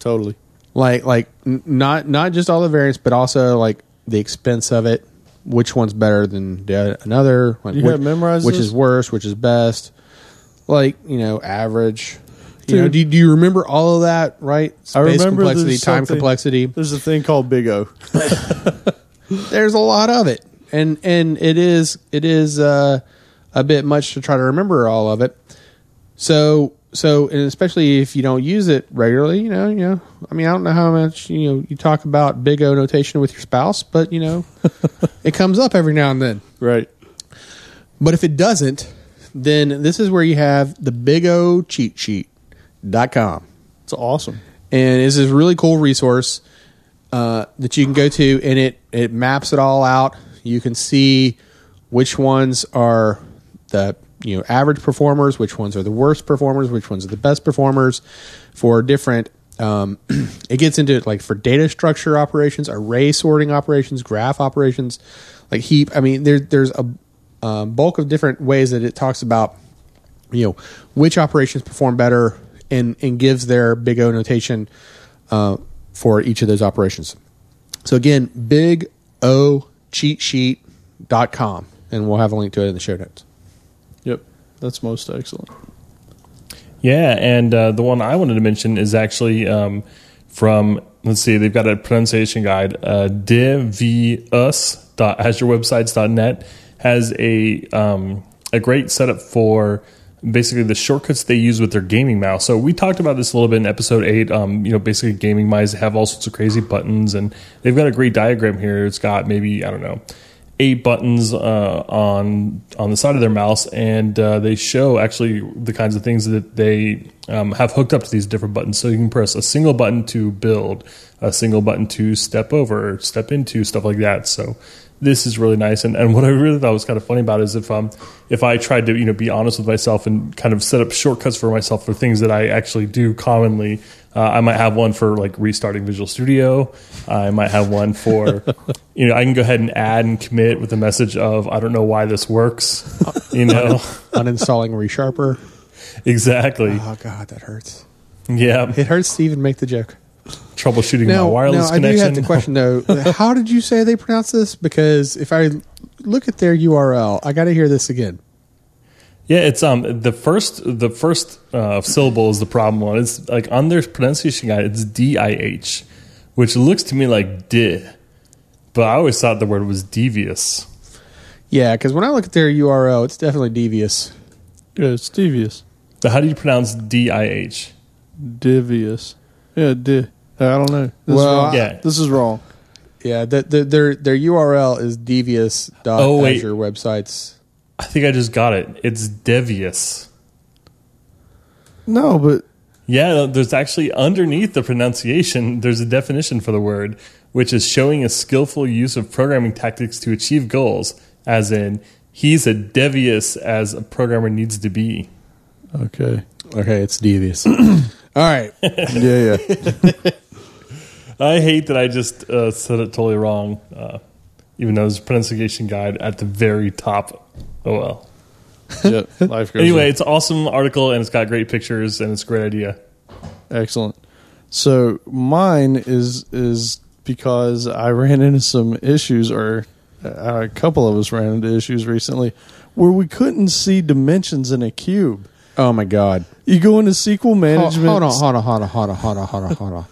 Totally. Like like n- not not just all the variants, but also like the expense of it. Which one's better than the another? Like You which, have memorized which this? is worse, which is best. Like you know, average. You Dude. know, do, do you remember all of that? Right? Space I remember complexity, time complexity. There's a thing called Big O. there's a lot of it and and it is it is uh, a bit much to try to remember all of it so so and especially if you don't use it regularly you know you know i mean i don't know how much you know you talk about big o notation with your spouse but you know it comes up every now and then Right. but if it doesn't then this is where you have the big o cheat sheet.com It's awesome. and it's this really cool resource uh, that you can go to, and it it maps it all out. You can see which ones are the you know average performers, which ones are the worst performers, which ones are the best performers for different. Um, it gets into like for data structure operations, array sorting operations, graph operations, like heap. I mean, there, there's a um, bulk of different ways that it talks about you know which operations perform better and and gives their big O notation uh, for each of those operations. So again, big O cheat sheet.com and we'll have a link to it in the show notes. That's most excellent. Yeah, and uh, the one I wanted to mention is actually um, from, let's see, they've got a pronunciation guide. Uh, devus.azurewebsites.net has a, um, a great setup for basically the shortcuts they use with their gaming mouse. So we talked about this a little bit in episode eight. Um, you know, basically gaming mice have all sorts of crazy buttons, and they've got a great diagram here. It's got maybe, I don't know, eight buttons uh, on on the side of their mouse, and uh, they show actually the kinds of things that they um, have hooked up to these different buttons. So you can press a single button to build, a single button to step over, step into, stuff like that. So this is really nice. And, and what I really thought was kind of funny about it is if um if I tried to you know be honest with myself and kind of set up shortcuts for myself for things that I actually do commonly. Uh, I might have one for like restarting Visual Studio. I might have one for, you know, I can go ahead and add and commit with a message of I don't know why this works. You know, Uninstalling ReSharper. exactly. Oh god, that hurts. Yeah, It hurts to even make the joke. Troubleshooting Now, my wireless now I do connection. have to question though. how did you say they pronounce this? Because if I look at their URL, I got to hear this again. Yeah, it's um the first the first uh, syllable is the problem one. It's like on their pronunciation guide, it's D I H, which looks to me like di, but I always thought the word was devious. Yeah, because when I look at their URL, it's definitely devious. Yeah, it's devious. But how do you pronounce D I H? Devious. Yeah, di- I don't know. This Well, is wrong. Yeah. This is wrong. Yeah, the, the, their their URL is devious. Oh, wait. Azure websites. I think I just got it. It's devious. No, but Yeah, there's actually underneath the pronunciation, there's a definition for the word, which is showing a skillful use of programming tactics to achieve goals, as in, he's as devious as a programmer needs to be. okay. Okay, it's devious. All right. Yeah, yeah. I hate that I just uh, said it totally wrong, uh, even though there's a pronunciation guide at the very top. Oh well. Yeah, life goes Anyway, on. it's an awesome article and it's got great pictures and it's a great idea. excellent. So mine is is because I ran into some issues, or uh, a couple of us ran into issues recently, where we couldn't see dimensions in a cube. Oh my god. You go into SQL management. hold on, hold on, hold on, hold on, hold on, hold on, hold on.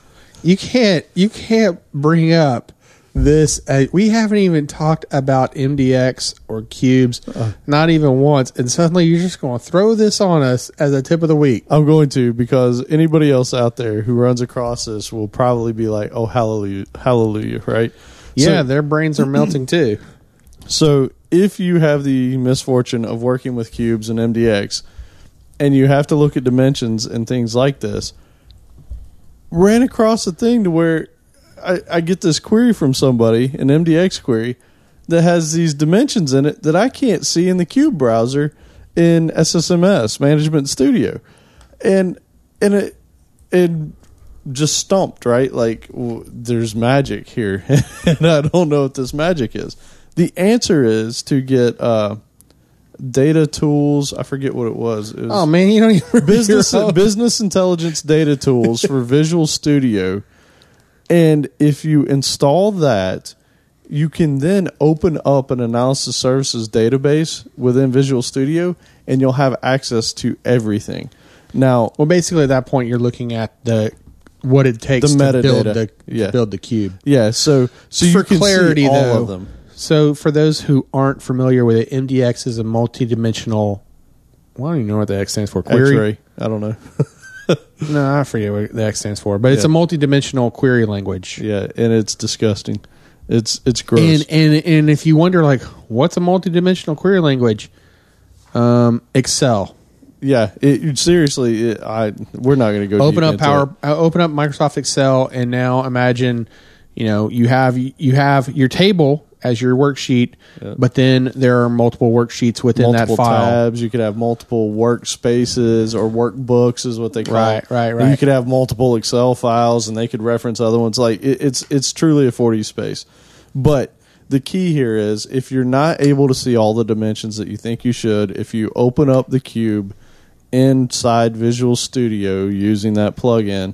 You can't you can't bring up this. Uh, we haven't even talked about MDX or cubes, not even once, and suddenly you're just going to throw this on us as a tip of the week. I'm going to because anybody else out there who runs across this will probably be like, "Oh, hallelujah, hallelujah!" Right? Yeah, So, their brains are melting too. so if you have the misfortune of working with cubes and MDX, and you have to look at dimensions and things like this, ran across a thing to where I, I get this query from somebody, an MDX query, that has these dimensions in it that I can't see in the cube browser in SSMS Management Studio, and and it it just stumped right like w- there's magic here, and I don't know what this magic is. The answer is to get uh, data tools. I forget what it was. It was Oh man, you don't even business business intelligence data tools for Visual Studio, and if you install that, you can then open up an analysis services database within Visual Studio, and you'll have access to everything. Now, Well, basically, at that point, you're looking at the what it takes The to build the Yeah. to build the cube. yeah, so so for you can clarity, see all though, of them. So, for those who aren't familiar with it, MDX is a multi-dimensional. Well, I don't even know what the X stands for. Query. X-ray. I don't know. No, I forget what the X stands for, but it's Yeah. a multi-dimensional query language. yeah, and it's disgusting. It's it's gross. And and and if you wonder, like, what's a multi-dimensional query language? Um, Excel. yeah, it, seriously, it, I we're not going to go open deep up into Power, it. uh, open up Microsoft Excel, and now imagine, you know, you have you have your table as your worksheet, but then there are multiple worksheets within multiple that file. tabs. You could have multiple workspaces or workbooks, is what they call Right, it. right, And right. You could have multiple Excel files, and they could reference other ones. Like it, it's it's truly a 4D space. But the key here is if you're not able to see all the dimensions that you think you should, if you open up the cube inside Visual Studio using that plugin.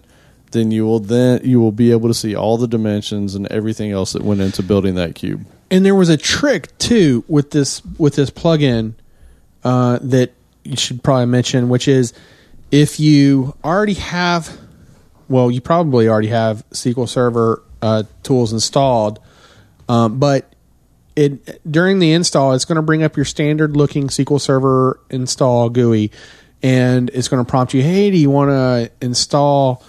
Then you will then you will be able to see all the dimensions and everything else that went into building that cube. And there was a trick too with this with this plugin uh, that you should probably mention, which is if you already have, well, you probably already have SQL Server uh, tools installed, um, but it during the install, it's going to bring up your standard looking SQL Server install GUI, and it's going to prompt you, "Hey, do you want to install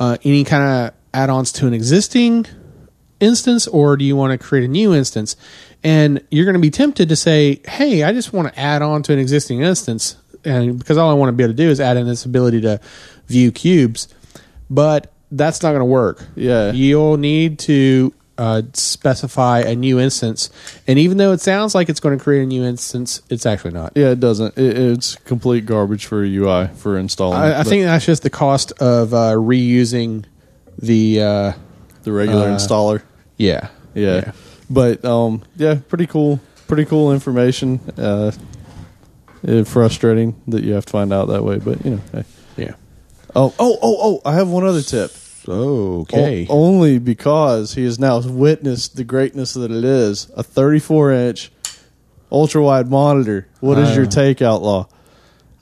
uh, any kind of add-ons to an existing instance or do you want to create a new instance and you're going to be tempted to say hey i just want to add on to an existing instance and because all i want to be able to do is add in this ability to view cubes but that's not going to work Yeah. you'll need to uh, specify a new instance and even though it sounds like it's going to create a new instance it's actually not Yeah, it doesn't. It, it's complete garbage for UI for installing. I, I think that's just the cost of uh, reusing the uh, the regular uh, installer. Yeah Yeah. But um, yeah, pretty cool. Pretty cool information. Uh, eh, frustrating that you have to find out that way, but you know. Hey. yeah Oh, oh, oh, oh! I have one other tip. okay O- only because he has now witnessed the greatness that it is a 34 inch ultra wide monitor. What is your Uh. take, Outlaw?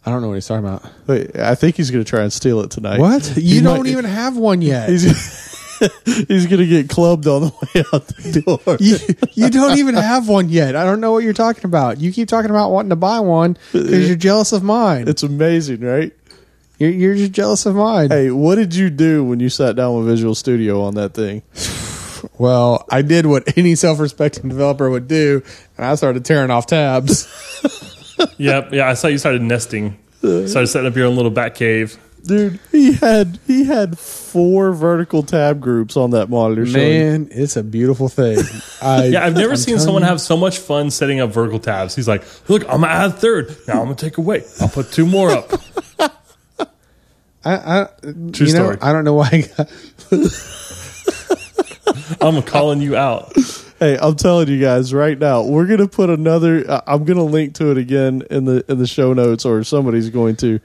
I don't know what he's talking about. Wait, I think he's going to try and steal it tonight. What? He You don't might- even have one yet. He's he's going to get clubbed on the way out the door. you, you don't even have one yet. I don't know what you're talking about. You keep talking about wanting to buy one because you're jealous of mine. It's amazing, right? You're, you're just jealous of mine. Hey, what did you do when you sat down with Visual Studio on that thing? Well, I did what any self-respecting developer would do, and I started tearing off tabs. Yep, yeah. I saw you started nesting. Started setting up your own little bat cave. Dude, he had he had four vertical tab groups on that monitor. showing- Man, it's a beautiful thing. I, Yeah, I've never I'm seen someone you. have so much fun setting up vertical tabs. He's like, "Look, I'm gonna add a third. Now I'm gonna take away. I'll put two more up." I, I, True you know, story. I don't know why. I got, I'm calling you out. Hey, I'm telling you guys right now, we're gonna put another. Uh, I'm gonna link to it again in the in the show notes, or somebody's going to.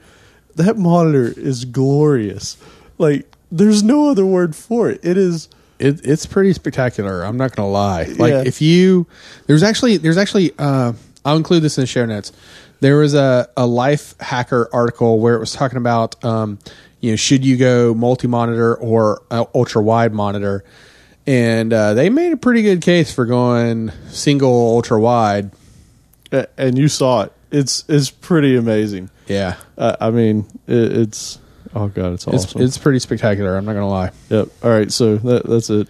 That monitor is glorious. Like, there's no other word for it. It is. It, it's pretty spectacular. I'm not gonna lie. Like Yeah. if you there's actually there's actually uh, I'll include this in the show notes. There was a a Lifehacker article where it was talking about um, you know should you go multi monitor or uh, ultra wide monitor, and uh, they made a pretty good case for going single ultra wide. And you saw it. It's it's pretty amazing. Yeah, Uh, I mean, it, it's. Oh god, it's it's awesome. it's pretty spectacular. I'm not gonna lie. yep. All right, so that, that's it.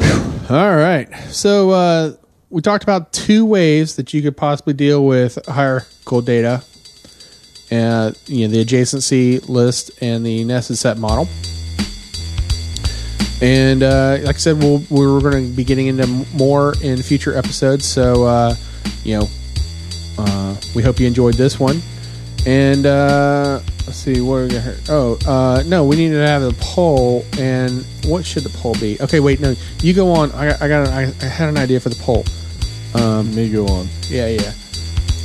All right. So uh, we talked about two ways that you could possibly deal with hierarchical data, and you know the adjacency list and the nested set model. And uh, like I said, we'll, we're going to be getting into more in future episodes. So uh, you know, we hope you enjoyed this one. And uh, let's see, what are we got here? Oh, uh, no, we need to have a poll. And what should the poll be? Okay, wait, no, you go on. I got, I got, I, I had an idea for the poll. Um, me go on. Yeah, yeah.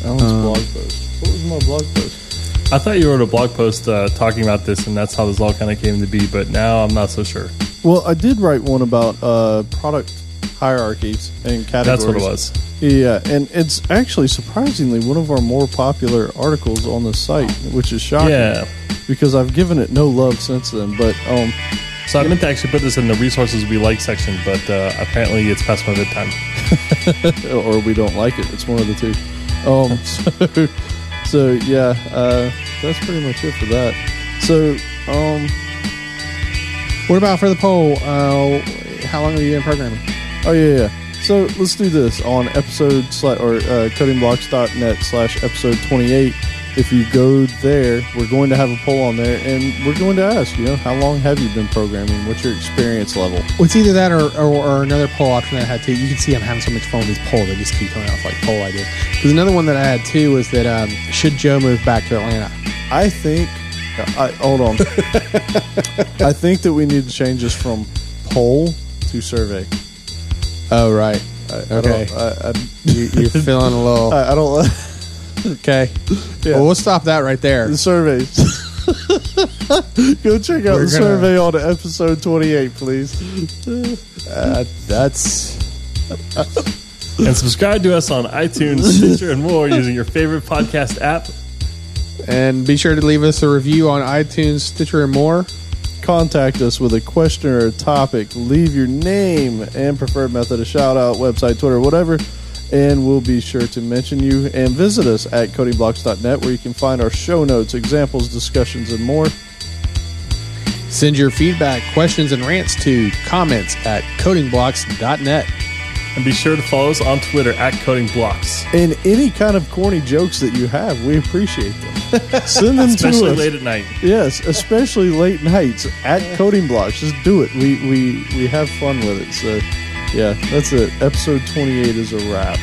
Alan's Um, blog post. What was my blog post? I thought you wrote a blog post uh, talking about this, and that's how this all kind of came to be. But now I'm not so sure. Well, I did write one about uh, product hierarchies and categories. That's what it was. Yeah, and it's actually surprisingly one of our more popular articles on the site, which is shocking. Yeah. because I've given it no love since then. But um, So I meant to actually put this in the resources we like section, but uh, apparently it's past my bedtime. or we don't like it. It's one of the two. Um, so, so yeah, uh, that's pretty much it for that. So, um, What about for the poll? Uh, how long have you been programming? Oh yeah, yeah. So let's do this on episode sla- or uh, codingblocks.net slash episode twenty eight. If you go there, we're going to have a poll on there, and we're going to ask, you know, how long have you been programming? What's your experience level? Well, it's either that or, or, or another poll option that I had too. You can see I'm having so much fun with these polls. They just keep coming off like poll ideas. Because another one that I had too was that um, should Joe move back to Atlanta? I think. I, hold on. I think that we need to change this from poll to survey. Oh, right. I, Okay. I don't, I, I, You, you're feeling a little. I, I don't. Okay. Yeah. Well, we'll stop that right there. the surveys. Go check out We're the gonna- survey on episode twenty-eight, please. Uh, that's. And subscribe to us on iTunes, Stitcher, and more using your favorite podcast app. And be sure to leave us a review on iTunes, Stitcher, and more. Contact us with a question or a topic. Leave your name and preferred method of shout out, website, Twitter, whatever, and we'll be sure to mention you. And visit us at codingblocks.net where you can find our show notes, examples, discussions, and more. Send your feedback, questions, and rants to comments at codingblocks.net. And be sure to follow us on Twitter at Coding Blocks, And any kind of corny jokes that you have, we appreciate them. Send them to especially us. late at night. Yes, especially late nights at Coding Blocks. Just do it. We we we have fun with it. So, yeah, that's it. Episode twenty eight is a wrap.